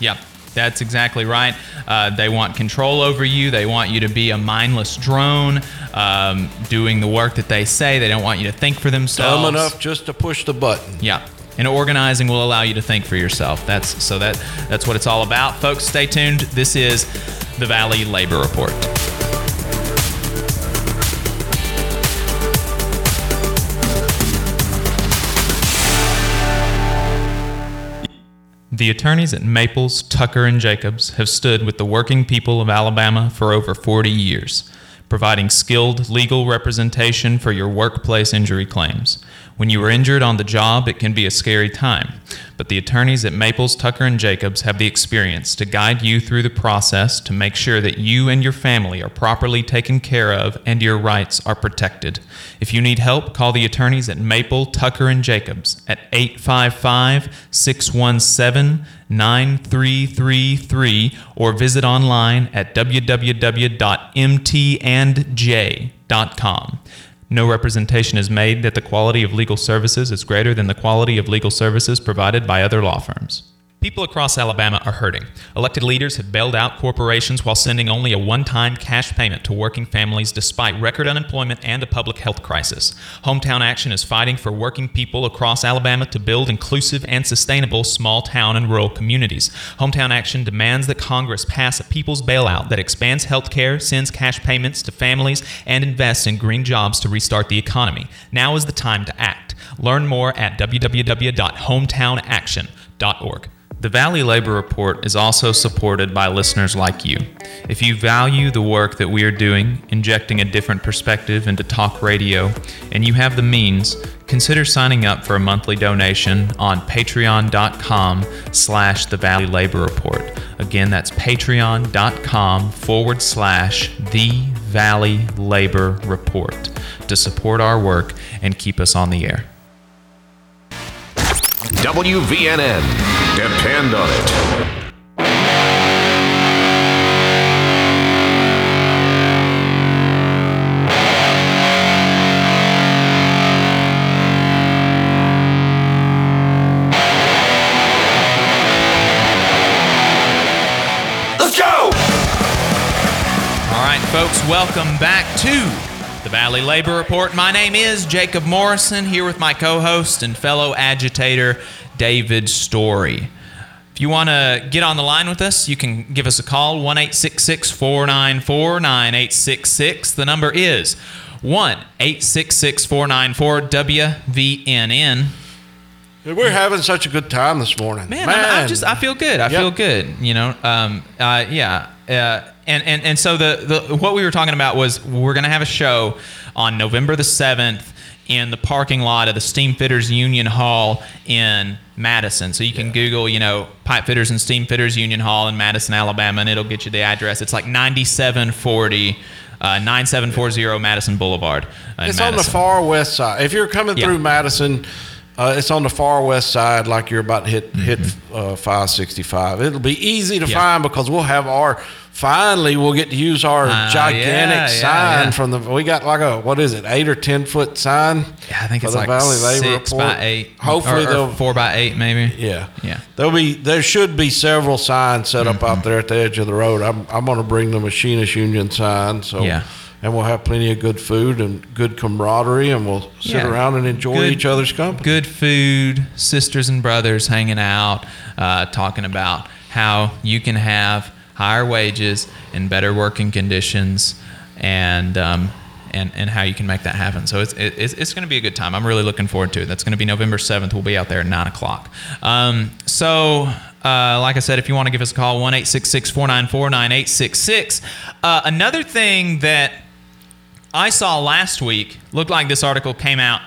Yep. That's exactly right. Uh, they want control over you. They want you to be a mindless drone, um, doing the work that they say. They don't want you to think for themselves. dumb enough just to push the button Yeah. And organizing will allow you to think for yourself. That's so that that's what it's all about. Folks, stay tuned. This is the Valley Labor Report. The attorneys at Maples, Tucker, and Jacobs have stood with the working people of Alabama for over 40 years, providing skilled legal representation for your workplace injury claims. When you are injured on the job, it can be a scary time, but the attorneys at Maples, Tucker, and Jacobs have the experience to guide you through the process to make sure that you and your family are properly taken care of and your rights are protected. If you need help, call the attorneys at Maple, Tucker, and Jacobs at 855 617 9333 or visit online at www.mtandj.com. No representation is made that the quality of legal services is greater than the quality of legal services provided by other law firms. People across Alabama are hurting. Elected leaders have bailed out corporations while sending only a one time cash payment to working families despite record unemployment and a public health crisis. Hometown Action is fighting for working people across Alabama to build inclusive and sustainable small town and rural communities. Hometown Action demands that Congress pass a people's bailout that expands health care, sends cash payments to families, and invests in green jobs to restart the economy. Now is the time to act. Learn more at www.hometownaction.org. The Valley Labor Report is also supported by listeners like you. If you value the work that we are doing, injecting a different perspective into talk radio, and you have the means, consider signing up for a monthly donation on patreon.com slash the Valley Labor Report. Again, that's patreon.com forward slash the Valley Labor Report to support our work and keep us on the air. WVNN. Depend on it. Let's go! All right, folks, welcome back to the Valley Labor Report. My name is Jacob Morrison, here with my co host and fellow agitator, David Story. If you want to get on the line with us, you can give us a call 1 494 9866. The number is 1 494 WVNN. We're having such a good time this morning. Man, I, I just I feel good. I Yep. feel good. You know, um, uh, yeah. Uh, and, and and so the, the what we were talking about was we're gonna have a show on November the seventh in the parking lot of the Steam Fitters Union Hall in Madison. So you can Google, you know, Pipe Fitters and Steam Fitters Union Hall in Madison, Alabama, and it'll get you the address. It's like 9740. Uh, 9740 Madison Boulevard. It's on the far west side. If you're coming Yeah. through Madison, uh, it's on the far west side, like you're about to hit hit uh, 565. It'll be easy to Mm-hmm. Yeah. find because we'll have our. Finally, we'll get to use our Uh, gigantic yeah, sign yeah. from the. We got like a what is it, eight or ten foot sign? Yeah, I think for it's the like Valley Labor six Report. by eight. Hopefully, or, or four by eight, maybe. Yeah, Yeah. There'll be there should be several signs set up Mm-hmm. out there at the edge of the road. I'm I'm going to bring the Machinist Union sign. So Yeah. And we'll have plenty of good food and good camaraderie, and we'll sit Yeah. around and enjoy Good- each other's company. Good food, sisters and brothers hanging out, uh, talking about how you can have higher wages and better working conditions, and um, and and how you can make that happen. So it's it's, it's going to be a good time. I'm really looking forward to it. That's going to be November 7th. We'll be out there at nine o'clock. Um, so. Uh, like I said, if you want to give us a call, 1 494 9866. Uh, Another thing that I saw last week looked like this article came out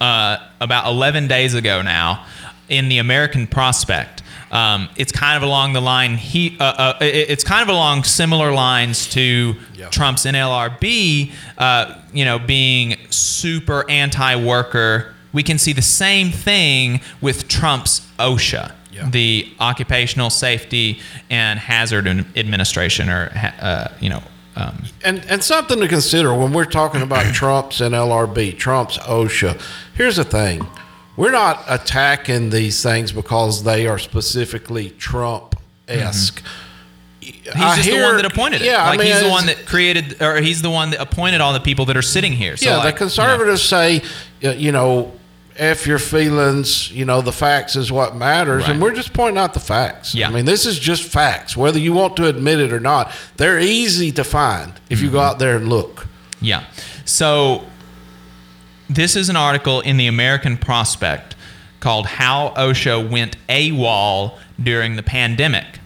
uh, about 11 days ago now in the American Prospect. Um, it's kind of along the line. He, uh, uh, it- it's kind of along similar lines to Trump's NLRB. Uh, you know, being super anti-worker. We can see the same thing with Trump's OSHA, the Occupational Safety and Hazard Administration, or uh, you know. Um, And and something to consider when we're talking about Trump's NLRB, Trump's OSHA. Here's the thing: we're not attacking these things because they are specifically Trump esque. He's just the one that appointed it. Yeah, like I mean, he's the one that created, or he's the one that appointed all the people that are sitting here. So yeah, like, the conservatives say, uh, you know, f your feelings. You know, the facts is what matters, and we're just pointing out the facts. Yeah. I mean, this is just facts, whether you want to admit it or not. They're easy to find if you go Mm-hmm. out there and look. Yeah. So this is an article in the American Prospect called How OSHA Went AWOL During the Pandemic.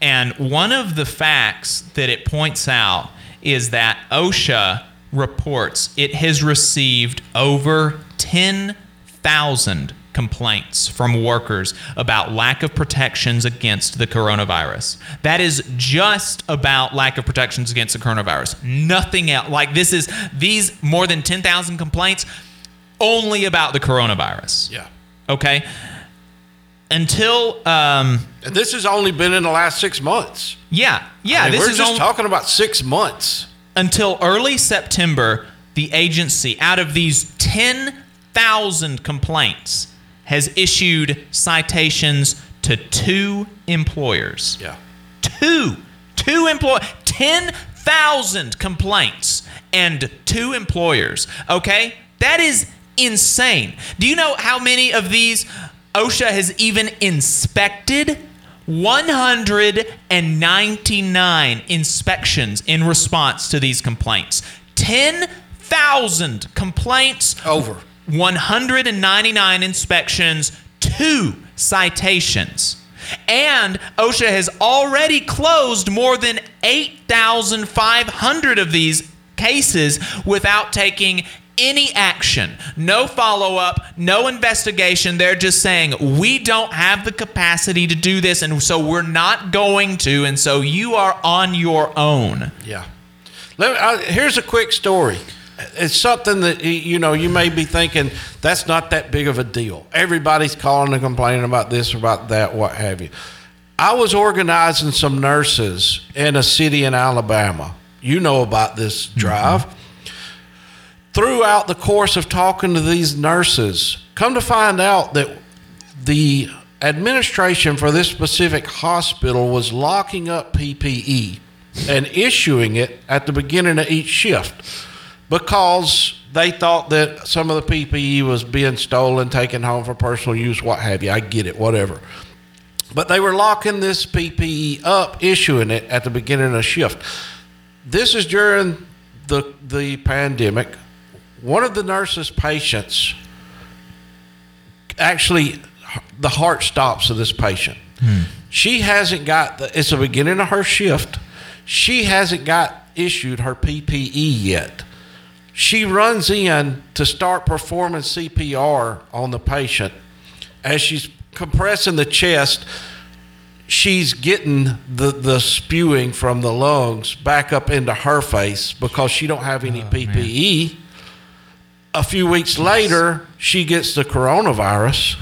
And one of the facts that it points out is that OSHA reports it has received over 10,000 complaints from workers about lack of protections against the coronavirus. That is just about lack of protections against the coronavirus. Nothing else. Like this is these more than 10,000 complaints only about the coronavirus. Yeah. Okay? Until um this has only been in the last six months. yeah, yeah, I mean, this we're is just only, talking about six months. until early September, the agency, out of these 10,000 complaints, has issued citations to two employers. Yeah. Two, two employ, ten thousand complaints and two employers. Okay, that is insane. Do you know how many of these OSHA has even inspected? 199 inspections in response to these complaints. 10,000 complaints. Over. 199 inspections, two citations. And OSHA has already closed more than 8,500 of these cases without taking any action, no follow up, no investigation. They're just saying, we don't have the capacity to do this, and so we're not going to, and so you are on your own. Yeah. Me, uh, here's a quick story. It's something that you know you may be thinking that's not that big of a deal. Everybody's calling and complaining about this or about that, what have you. I was organizing some nurses in a city in Alabama. You know about this mm-hmm. drive. Throughout the course of talking to these nurses, come to find out that the administration for this specific hospital was locking up PPE and issuing it at the beginning of each shift because they thought that some of the PPE was being stolen, taken home for personal use, what have you. I get it, whatever. But they were locking this PPE up, issuing it at the beginning of shift. This is during the the pandemic. One of the nurse's patients actually the heart stops of this patient. Hmm. She hasn't got the it's the beginning of her shift. She hasn't got issued her PPE yet. She runs in to start performing CPR on the patient. As she's compressing the chest, she's getting the, the spewing from the lungs back up into her face because she don't have any oh, PPE. A few weeks later, she gets the coronavirus.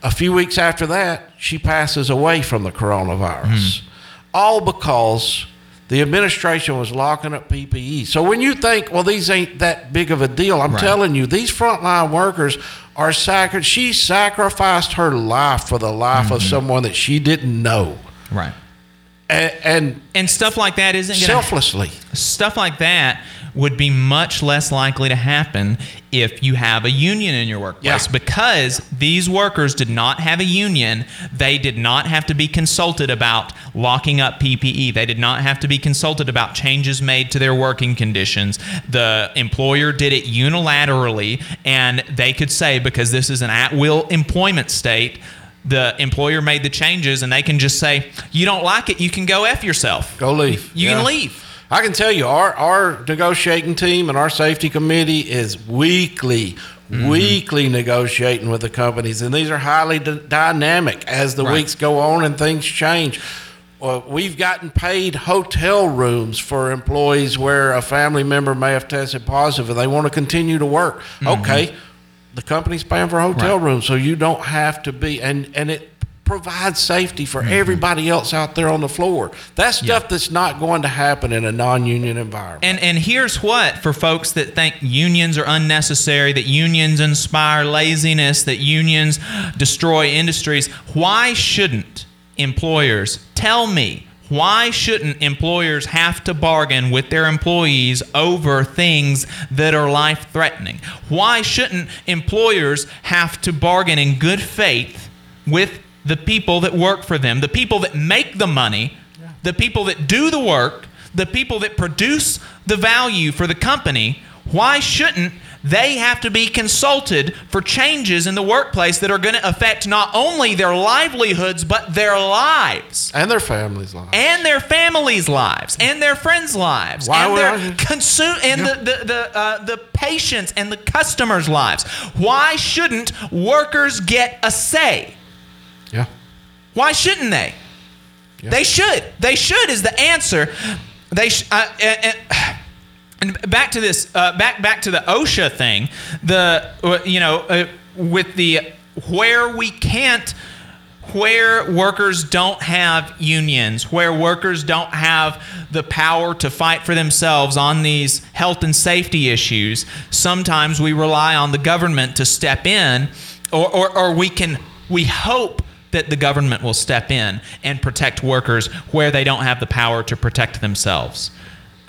A few weeks after that, she passes away from the coronavirus. Hmm. All because the administration was locking up PPE. So when you think, well, these ain't that big of a deal, I'm Right. telling you, these frontline workers are sacred. She sacrificed her life for the life of mm-hmm. someone that she didn't know. Right. And, and And stuff like that isn't going to selflessly. stuff like that would be much less likely to happen if you have a union in your workplace Yeah. because these workers did not have a union they did not have to be consulted about locking up PPE they did not have to be consulted about changes made to their working conditions the employer did it unilaterally and they could say because this is an at-will employment state the employer made the changes and they can just say you don't like it you can go f yourself Go leave. you Yeah. can leave I can tell you, our, our negotiating team and our safety committee is weekly, Mm-hmm. weekly negotiating with the companies, and these are highly d- dynamic as the Right. weeks go on and things change. Well, we've gotten paid hotel rooms for employees where a family member may have tested positive and they want to continue to work. Okay, the company's paying for hotel Mm-hmm. Right. rooms, so you don't have to be, and and it provides safety for mm-hmm. everybody else out there on the floor. That's stuff that's not going to happen in a non-union environment. And and here's what for folks that think unions are unnecessary, that unions inspire laziness, that unions destroy industries, why shouldn't employers tell me why shouldn't employers have to bargain with their employees over things that are life threatening? Why shouldn't employers have to bargain in good faith with the people that work for them, the people that make the money, the people that do the work, the people that produce the value for the company? Why shouldn't they have to be consulted for changes in the workplace that are going to affect not only their livelihoods, but their lives? and their families' lives. and their families' lives, and their friends' lives, Why and their consume and the the the, uh, the patients and the customers' lives. Why shouldn't workers get a say? Yeah. Why shouldn't they? They should. They should is the answer. They sh- uh, and, and- and back to this. Uh, back back to the OSHA thing. The uh, you know uh, with the where we can't. Where workers don't have unions, where workers don't have the power to fight for themselves on these health and safety issues, sometimes we rely on the government to step in, or, or, or we can, we hope that the government will step in and protect workers where they don't have the power to protect themselves.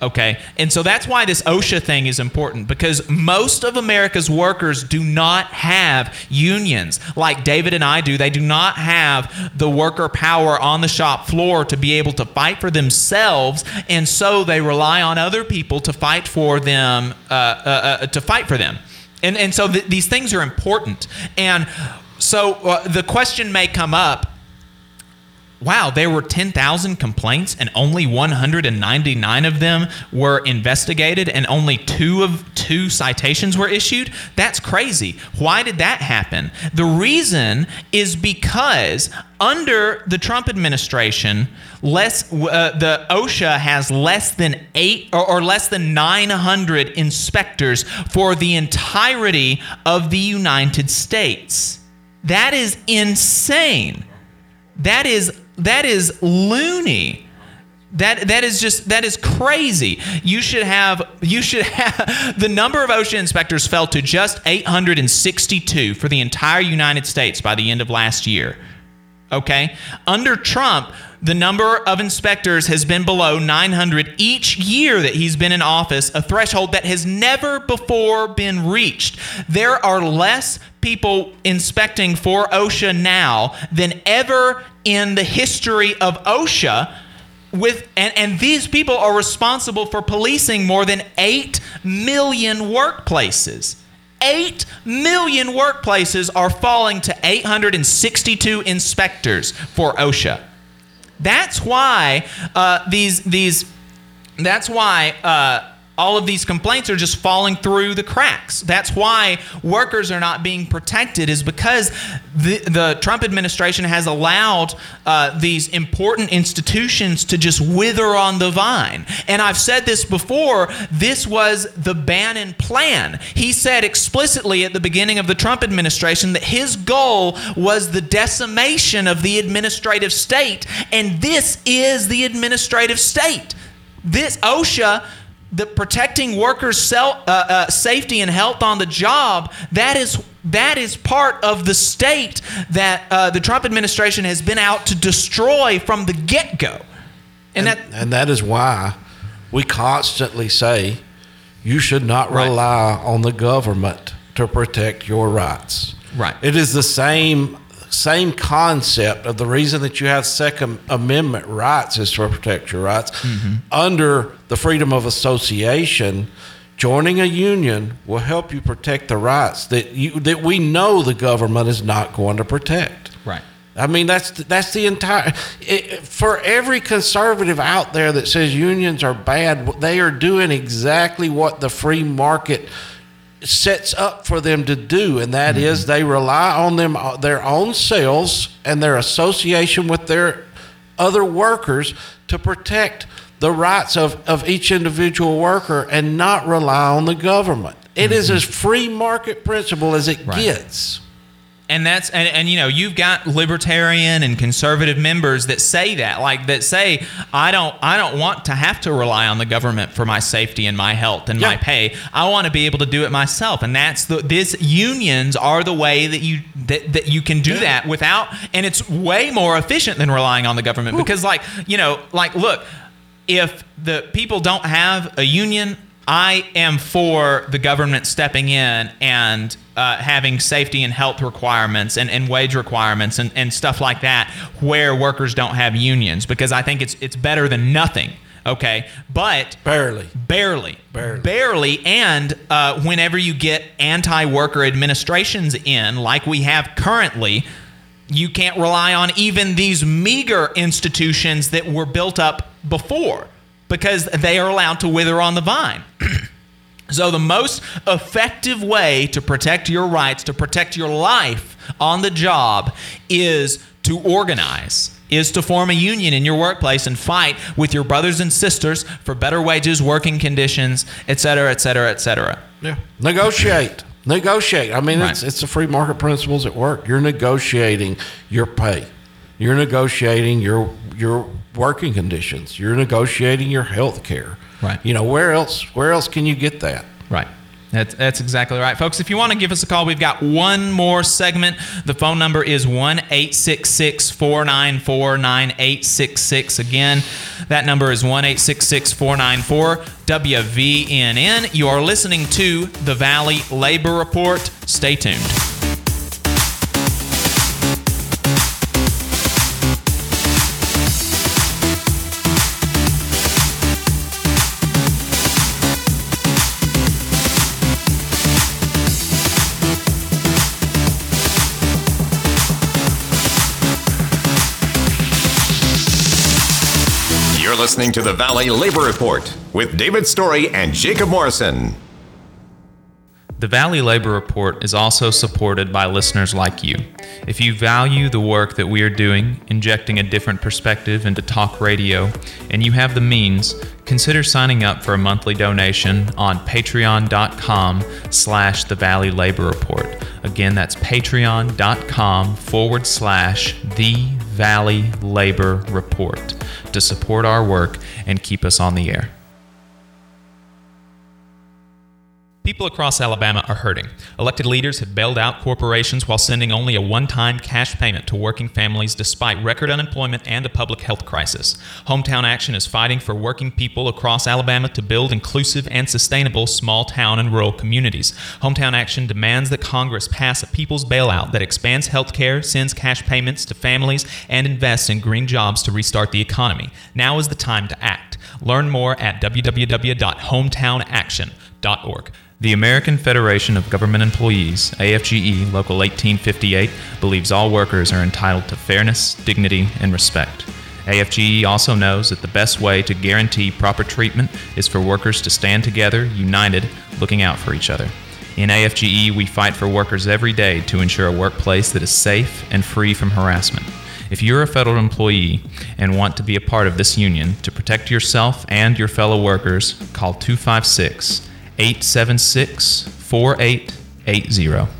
Okay. And so that's why this OSHA thing is important because most of America's workers do not have unions like David and I do. They do not have the worker power on the shop floor to be able to fight for themselves. And so they rely on other people to fight for them, uh, uh, uh, to fight for them. And, and so th- these things are important. And so uh, the question may come up wow, there were 10,000 complaints and only 199 of them were investigated and only two of two citations were issued. That's crazy. Why did that happen? The reason is because under the Trump administration, less uh, the OSHA has less than 8 or, or less than 900 inspectors for the entirety of the United States. That is insane. That is that is loony. That that is just that is crazy. You should have you should have the number of OSHA inspectors fell to just 862 for the entire United States by the end of last year. Okay? Under Trump, the number of inspectors has been below 900 each year that he's been in office, a threshold that has never before been reached. There are less people inspecting for OSHA now than ever in the history of OSHA with and, and these people are responsible for policing more than 8 million workplaces 8 million workplaces are falling to 862 inspectors for OSHA. That's why uh, these these that's why uh, all of these complaints are just falling through the cracks. That's why workers are not being protected, is because the, the Trump administration has allowed uh, these important institutions to just wither on the vine. And I've said this before this was the Bannon plan. He said explicitly at the beginning of the Trump administration that his goal was the decimation of the administrative state. And this is the administrative state. This OSHA the protecting workers' self, uh, uh, safety and health on the job that is that is part of the state that uh, the Trump administration has been out to destroy from the get go, and, and, that and that is why we constantly say you should not rely right. on the government to protect your rights. Right. It is the same same concept of the reason that you have Second Amendment rights is to protect your rights. Mm-hmm. Under the freedom of association, joining a union will help you protect the rights that you that we know the government is not going to protect. Right. I mean that's that's the entire it, for every conservative out there that says unions are bad, they are doing exactly what the free market sets up for them to do, and that mm-hmm. is they rely on them uh, their own sales and their association with their other workers to protect the rights of, of each individual worker and not rely on the government. It mm-hmm. is as free market principle as it right. gets and that's and, and you know you've got libertarian and conservative members that say that like that say i don't i don't want to have to rely on the government for my safety and my health and yeah. my pay i want to be able to do it myself and that's the this unions are the way that you that, that you can do yeah. that without and it's way more efficient than relying on the government because like you know like look if the people don't have a union I am for the government stepping in and uh, having safety and health requirements and, and wage requirements and, and stuff like that where workers don't have unions because I think it's it's better than nothing. Okay, but barely, barely, barely, barely, and uh, whenever you get anti-worker administrations in, like we have currently, you can't rely on even these meager institutions that were built up before because they are allowed to wither on the vine. so, the most effective way to protect your rights, to protect your life on the job, is to organize, is to form a union in your workplace and fight with your brothers and sisters for better wages, working conditions, et cetera, et cetera, et cetera. Yeah. Negotiate. Negotiate. I mean, right. it's, it's the free market principles at work. You're negotiating your pay. You're negotiating your your working conditions. You're negotiating your health care. Right. You know, where else where else can you get that? Right. That's, that's exactly right. Folks, if you want to give us a call, we've got one more segment. The phone number is 1 866 494 9866. Again, that number is 1 866 494 WVNN. You are listening to the Valley Labor Report. Stay tuned. Listening to the Valley Labor Report with David Story and Jacob Morrison. The Valley Labor Report is also supported by listeners like you. If you value the work that we are doing, injecting a different perspective into talk radio, and you have the means, consider signing up for a monthly donation on patreon.com slash the Valley Labor Report. Again, that's patreon.com forward slash the Valley Labor Report to support our work and keep us on the air. People across Alabama are hurting. Elected leaders have bailed out corporations while sending only a one time cash payment to working families despite record unemployment and a public health crisis. Hometown Action is fighting for working people across Alabama to build inclusive and sustainable small town and rural communities. Hometown Action demands that Congress pass a people's bailout that expands health care, sends cash payments to families, and invests in green jobs to restart the economy. Now is the time to act. Learn more at www.hometownaction.org. The American Federation of Government Employees, AFGE Local 1858, believes all workers are entitled to fairness, dignity, and respect. AFGE also knows that the best way to guarantee proper treatment is for workers to stand together, united, looking out for each other. In AFGE, we fight for workers every day to ensure a workplace that is safe and free from harassment. If you're a federal employee and want to be a part of this union to protect yourself and your fellow workers, call 256 876 4880.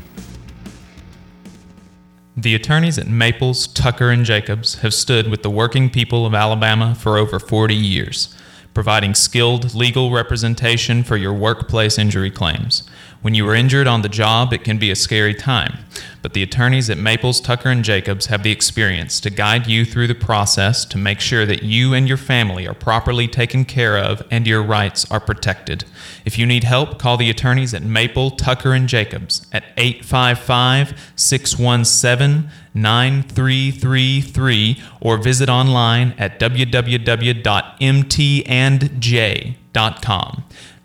The attorneys at Maples, Tucker, and Jacobs have stood with the working people of Alabama for over 40 years, providing skilled legal representation for your workplace injury claims. When you are injured on the job, it can be a scary time, but the attorneys at Maples, Tucker, and Jacobs have the experience to guide you through the process to make sure that you and your family are properly taken care of and your rights are protected. If you need help, call the attorneys at Maple, Tucker, and Jacobs at 855 617 9333 or visit online at www.mtandj.com.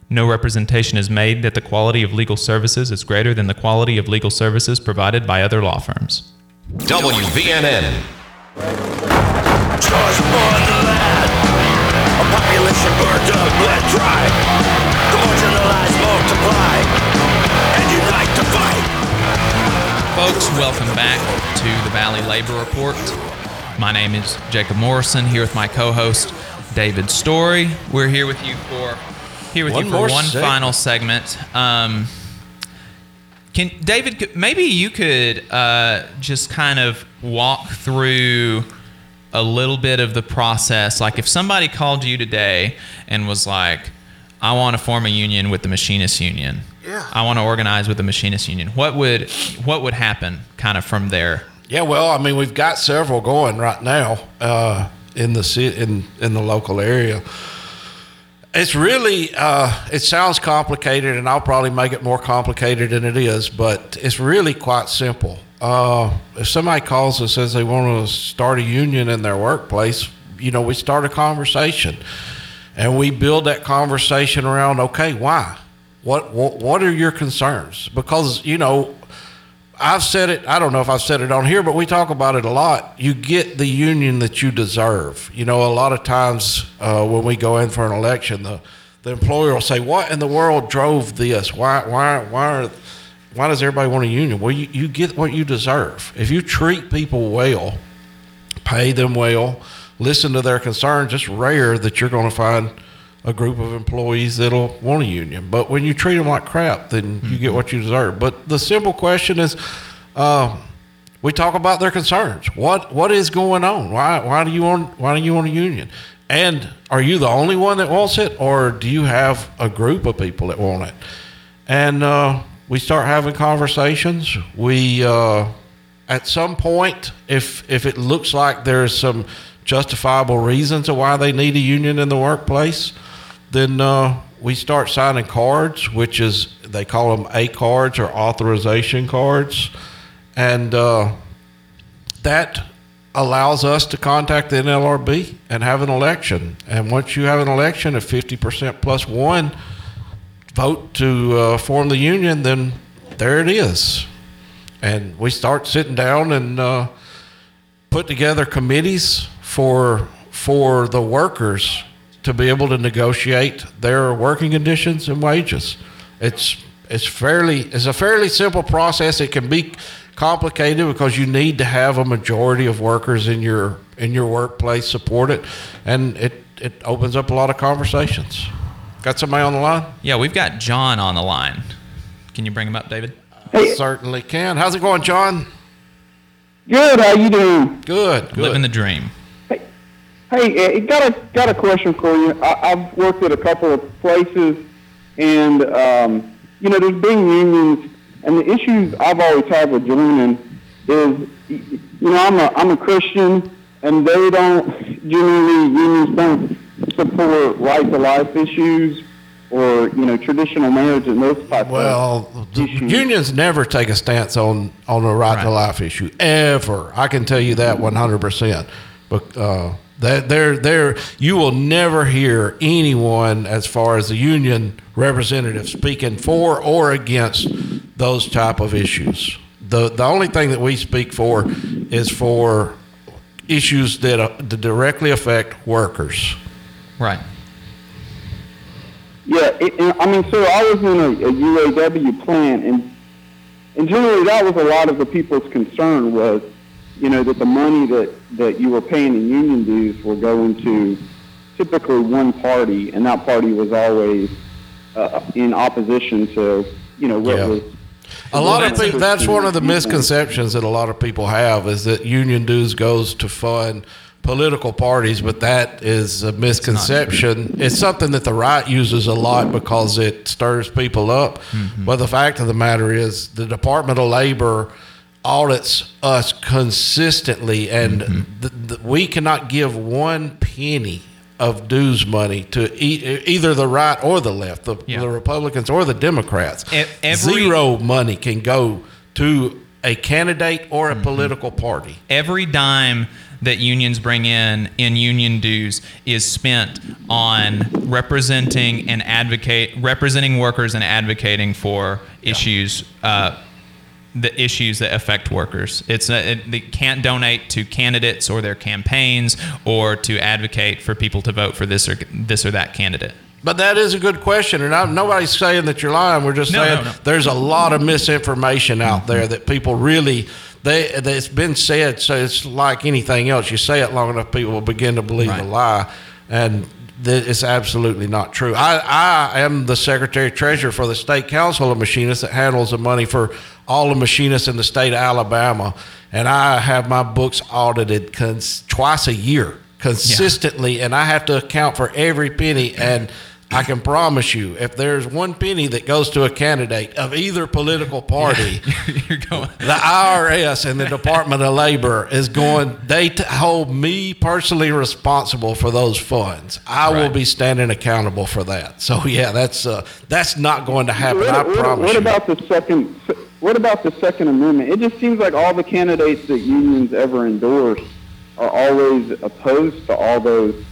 No representation is made that the quality of legal services is greater than the quality of legal services provided by other law firms. WVNN. Charge upon the land. A population burned up, bled dry. Folks, welcome back to the Valley Labor Report. My name is Jacob Morrison here with my co-host David Story. We're here with you for here with One you for one segment. final segment. Um, can David? could- Maybe you could uh, just kind of walk through a little bit of the process. Like, if somebody called you today and was like, "I want to form a union with the Machinists Union. Yeah. I want to organize with the Machinists Union." What would what would happen, kind of from there? Yeah, well, I mean, we've got several going right now uh, in the ci- in in the local area. It's really uh, it sounds complicated, and I'll probably make it more complicated than it is, but it's really quite simple. Uh, if somebody calls us and says they want to start a union in their workplace, you know, we start a conversation, and we build that conversation around okay, why? What what what are your concerns? Because you know I've said it. I don't know if I've said it on here, but we talk about it a lot. You get the union that you deserve. You know, a lot of times uh, when we go in for an election, the the employer will say, "What in the world drove this? Why why why are, why does everybody want a union?" Well, you, you get what you deserve. If you treat people well, pay them well, listen to their concerns, it's rare that you're going to find a group of employees that'll want a union. But when you treat them like crap, then you get what you deserve. But the simple question is, uh, we talk about their concerns. What what is going on? Why why do you want why do you want a union? And are you the only one that wants it, or do you have a group of people that want it? and uh, we start having conversations. We, uh, at some point, if if it looks like there's some justifiable reasons of why they need a union in the workplace, then uh, we start signing cards, which is they call them A cards or authorization cards, and uh, that allows us to contact the NLRB and have an election. And once you have an election, if 50% plus one vote to uh, form the union, then there it is. And we start sitting down and uh, put together committees for for the workers to be able to negotiate their working conditions and wages. It's it's fairly it's a fairly simple process. It can be complicated because you need to have a majority of workers in your in your workplace support it, and it it opens up a lot of conversations. Got somebody on the line? Yeah, we've got John on the line. Can you bring him up, David? Certainly can. How's it going, John? Good. How you doing? Good. Good. Living the dream. Hey, uh, got a got a question for you. I, I've worked at a couple of places, and um, you know, there's been unions, and the issues I've always had with joining is, you know, I'm a I'm a Christian, and they don't generally unions don't support right to life issues or you know traditional marriage and those types Well, of the unions never take a stance on on a right, to life issue ever. I can tell you that one hundred percent. But uh, that there there you will never hear anyone as far as the union representative speaking for or against those type of issues. The the only thing that we speak for is for issues that, uh, that directly affect workers. Right. Yeah, it, and, I mean, so I was in a, a UAW plant, and and generally that was a lot of the people's concern was, you know, that the money that that you were paying in union dues were going to typically one party, and that party was always uh, in opposition to, you know, what Yeah. was. A lot of what people, that's one of the misconceptions that a lot of people have is that union dues goes to fund political parties, but that is a misconception. It's, something that the right uses a lot because it stirs people up. But the fact of the matter is, the Department of Labor audits us consistently, and th- th- we cannot give one penny of dues money to e- either the right or the left, the, the Republicans or the Democrats. E- every- Zero money can go to a candidate or a political party. Every dime that unions bring in in union dues is spent on representing and advocate representing workers and advocating for issues uh, the issues that affect workers. It's it, they can't donate to candidates or their campaigns or to advocate for people to vote for this or this or that candidate. But that is a good question, and I, nobody's saying that you're lying. We're just No, saying no, no. there's a lot of misinformation out mm-hmm. there that people really they. It's been said, so it's like anything else. You say it long enough, people will begin to believe the lie, and it's absolutely not true. I, I am the secretary treasurer for the state council of machinists that handles the money for all the machinists in the state of Alabama, and I have my books audited cons- twice a year consistently, and I have to account for every penny. And I can promise you, if there's one penny that goes to a candidate of either political party, the IRS and the Department of Labor is going. They t- hold me personally responsible for those funds. I will be standing accountable for that. So yeah, that's uh, that's not going to happen. What, I what- promise what you. about the second? What about the Second Amendment? It just seems like all the candidates that unions ever endorse are always opposed to all those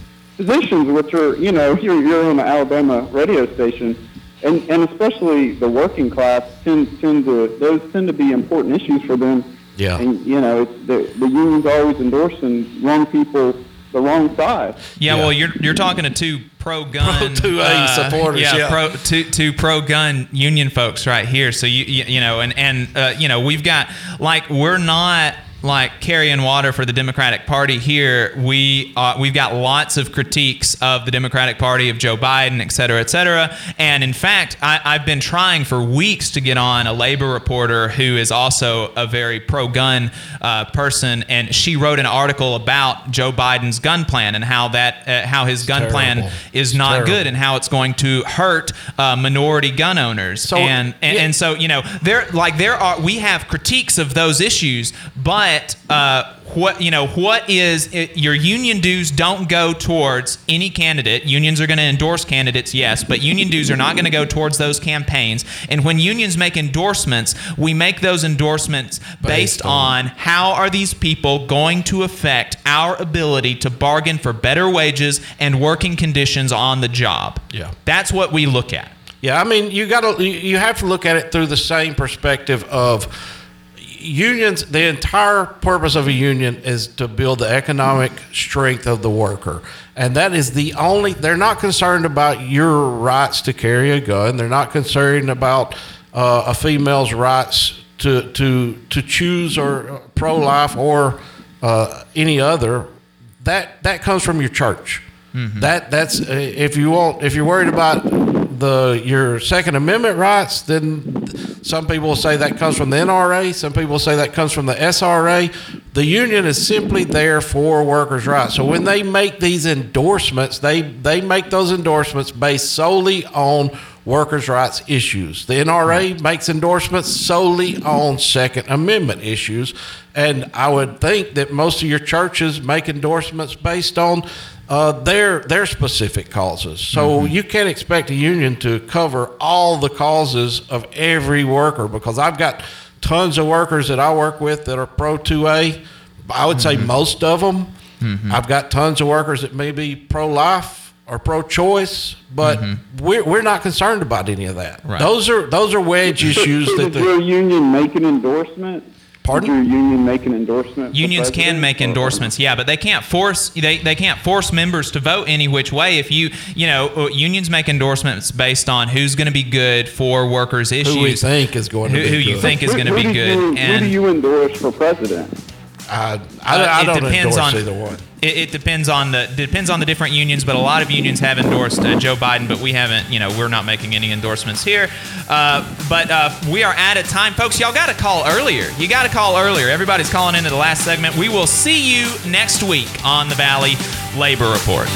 positions, which are, you know, you're, you're on the Alabama radio station, and, and especially the working class tend, tend to those tend to be important issues for them. Yeah. And you know, it's the the unions always endorsing wrong people, the wrong side. Yeah, well, you're you're talking to two pro gun, Pro 2A supporters, yeah. pro two two pro gun union folks right here. So you you, you know, and and uh, you know, we've got like we're not like carrying water for the Democratic Party here, we uh, we've got lots of critiques of the Democratic Party of Joe Biden, et cetera, et cetera. And in fact, I, I've been trying for weeks to get on a labor reporter who is also a very pro-gun uh, person, and she wrote an article about Joe Biden's gun plan and how that uh, how his gun plan is It's not terrible. good and how it's going to hurt uh, minority gun owners. So- and and, yeah. and so you know there like there are we have critiques of those issues, but uh, what you know what is it, your union dues don't go towards any candidate. Unions are going to endorse candidates, yes, but union dues are not going to go towards those campaigns. And when unions make endorsements, we make those endorsements based, on how are these people going to affect our ability to bargain for better wages and working conditions on the job. Yeah. That's what we look at. Yeah, I mean, you got to you have to look at it through the same perspective of unions. The entire purpose of a union is to build the economic strength of the worker, and that is the only. They're not concerned about your rights to carry a gun. They're not concerned about uh, a female's rights to to to choose or pro life or uh, any other. That that comes from your church. That that's uh, if you want if you're worried about the your Second Amendment rights, then some people say that comes from the NRA. Some people say that comes from the SRA. The union is simply there for workers' rights. So when they make these endorsements, they they make those endorsements based solely on workers' rights issues. The NRA makes endorsements solely on Second Amendment issues, and I would think that most of your churches make endorsements based on uh, their their specific causes. So mm-hmm. you can't expect a union to cover all the causes of every worker because I've got tons of workers that I work with that are pro 2A. I would say mm-hmm. most of them. Mm-hmm. I've got tons of workers that may be pro life or pro choice, but we're, we're not concerned about any of that. Right. Those are those are wedge issues So that did your the, union make an endorsement? Pardon? Did your union make an endorsement? Unions can president? make endorsements, yeah, but they can't force they, they can't force members to vote any which way. If you you know uh, unions make endorsements based on who's going to be good for workers' issues, who we think is going to who, be who you think is going to be do good, You, who do you endorse for president? I, I, Uh, I it don't depends endorse on either one. It, it depends on the depends on the different unions, but a lot of unions have endorsed uh, Joe Biden, but we haven't. You know, we're not making any endorsements here. Uh, but uh, we are out of time, folks. Y'all got to call earlier. You got to call earlier. Everybody's calling into the last segment. We will see you next week on the Valley Labor Report.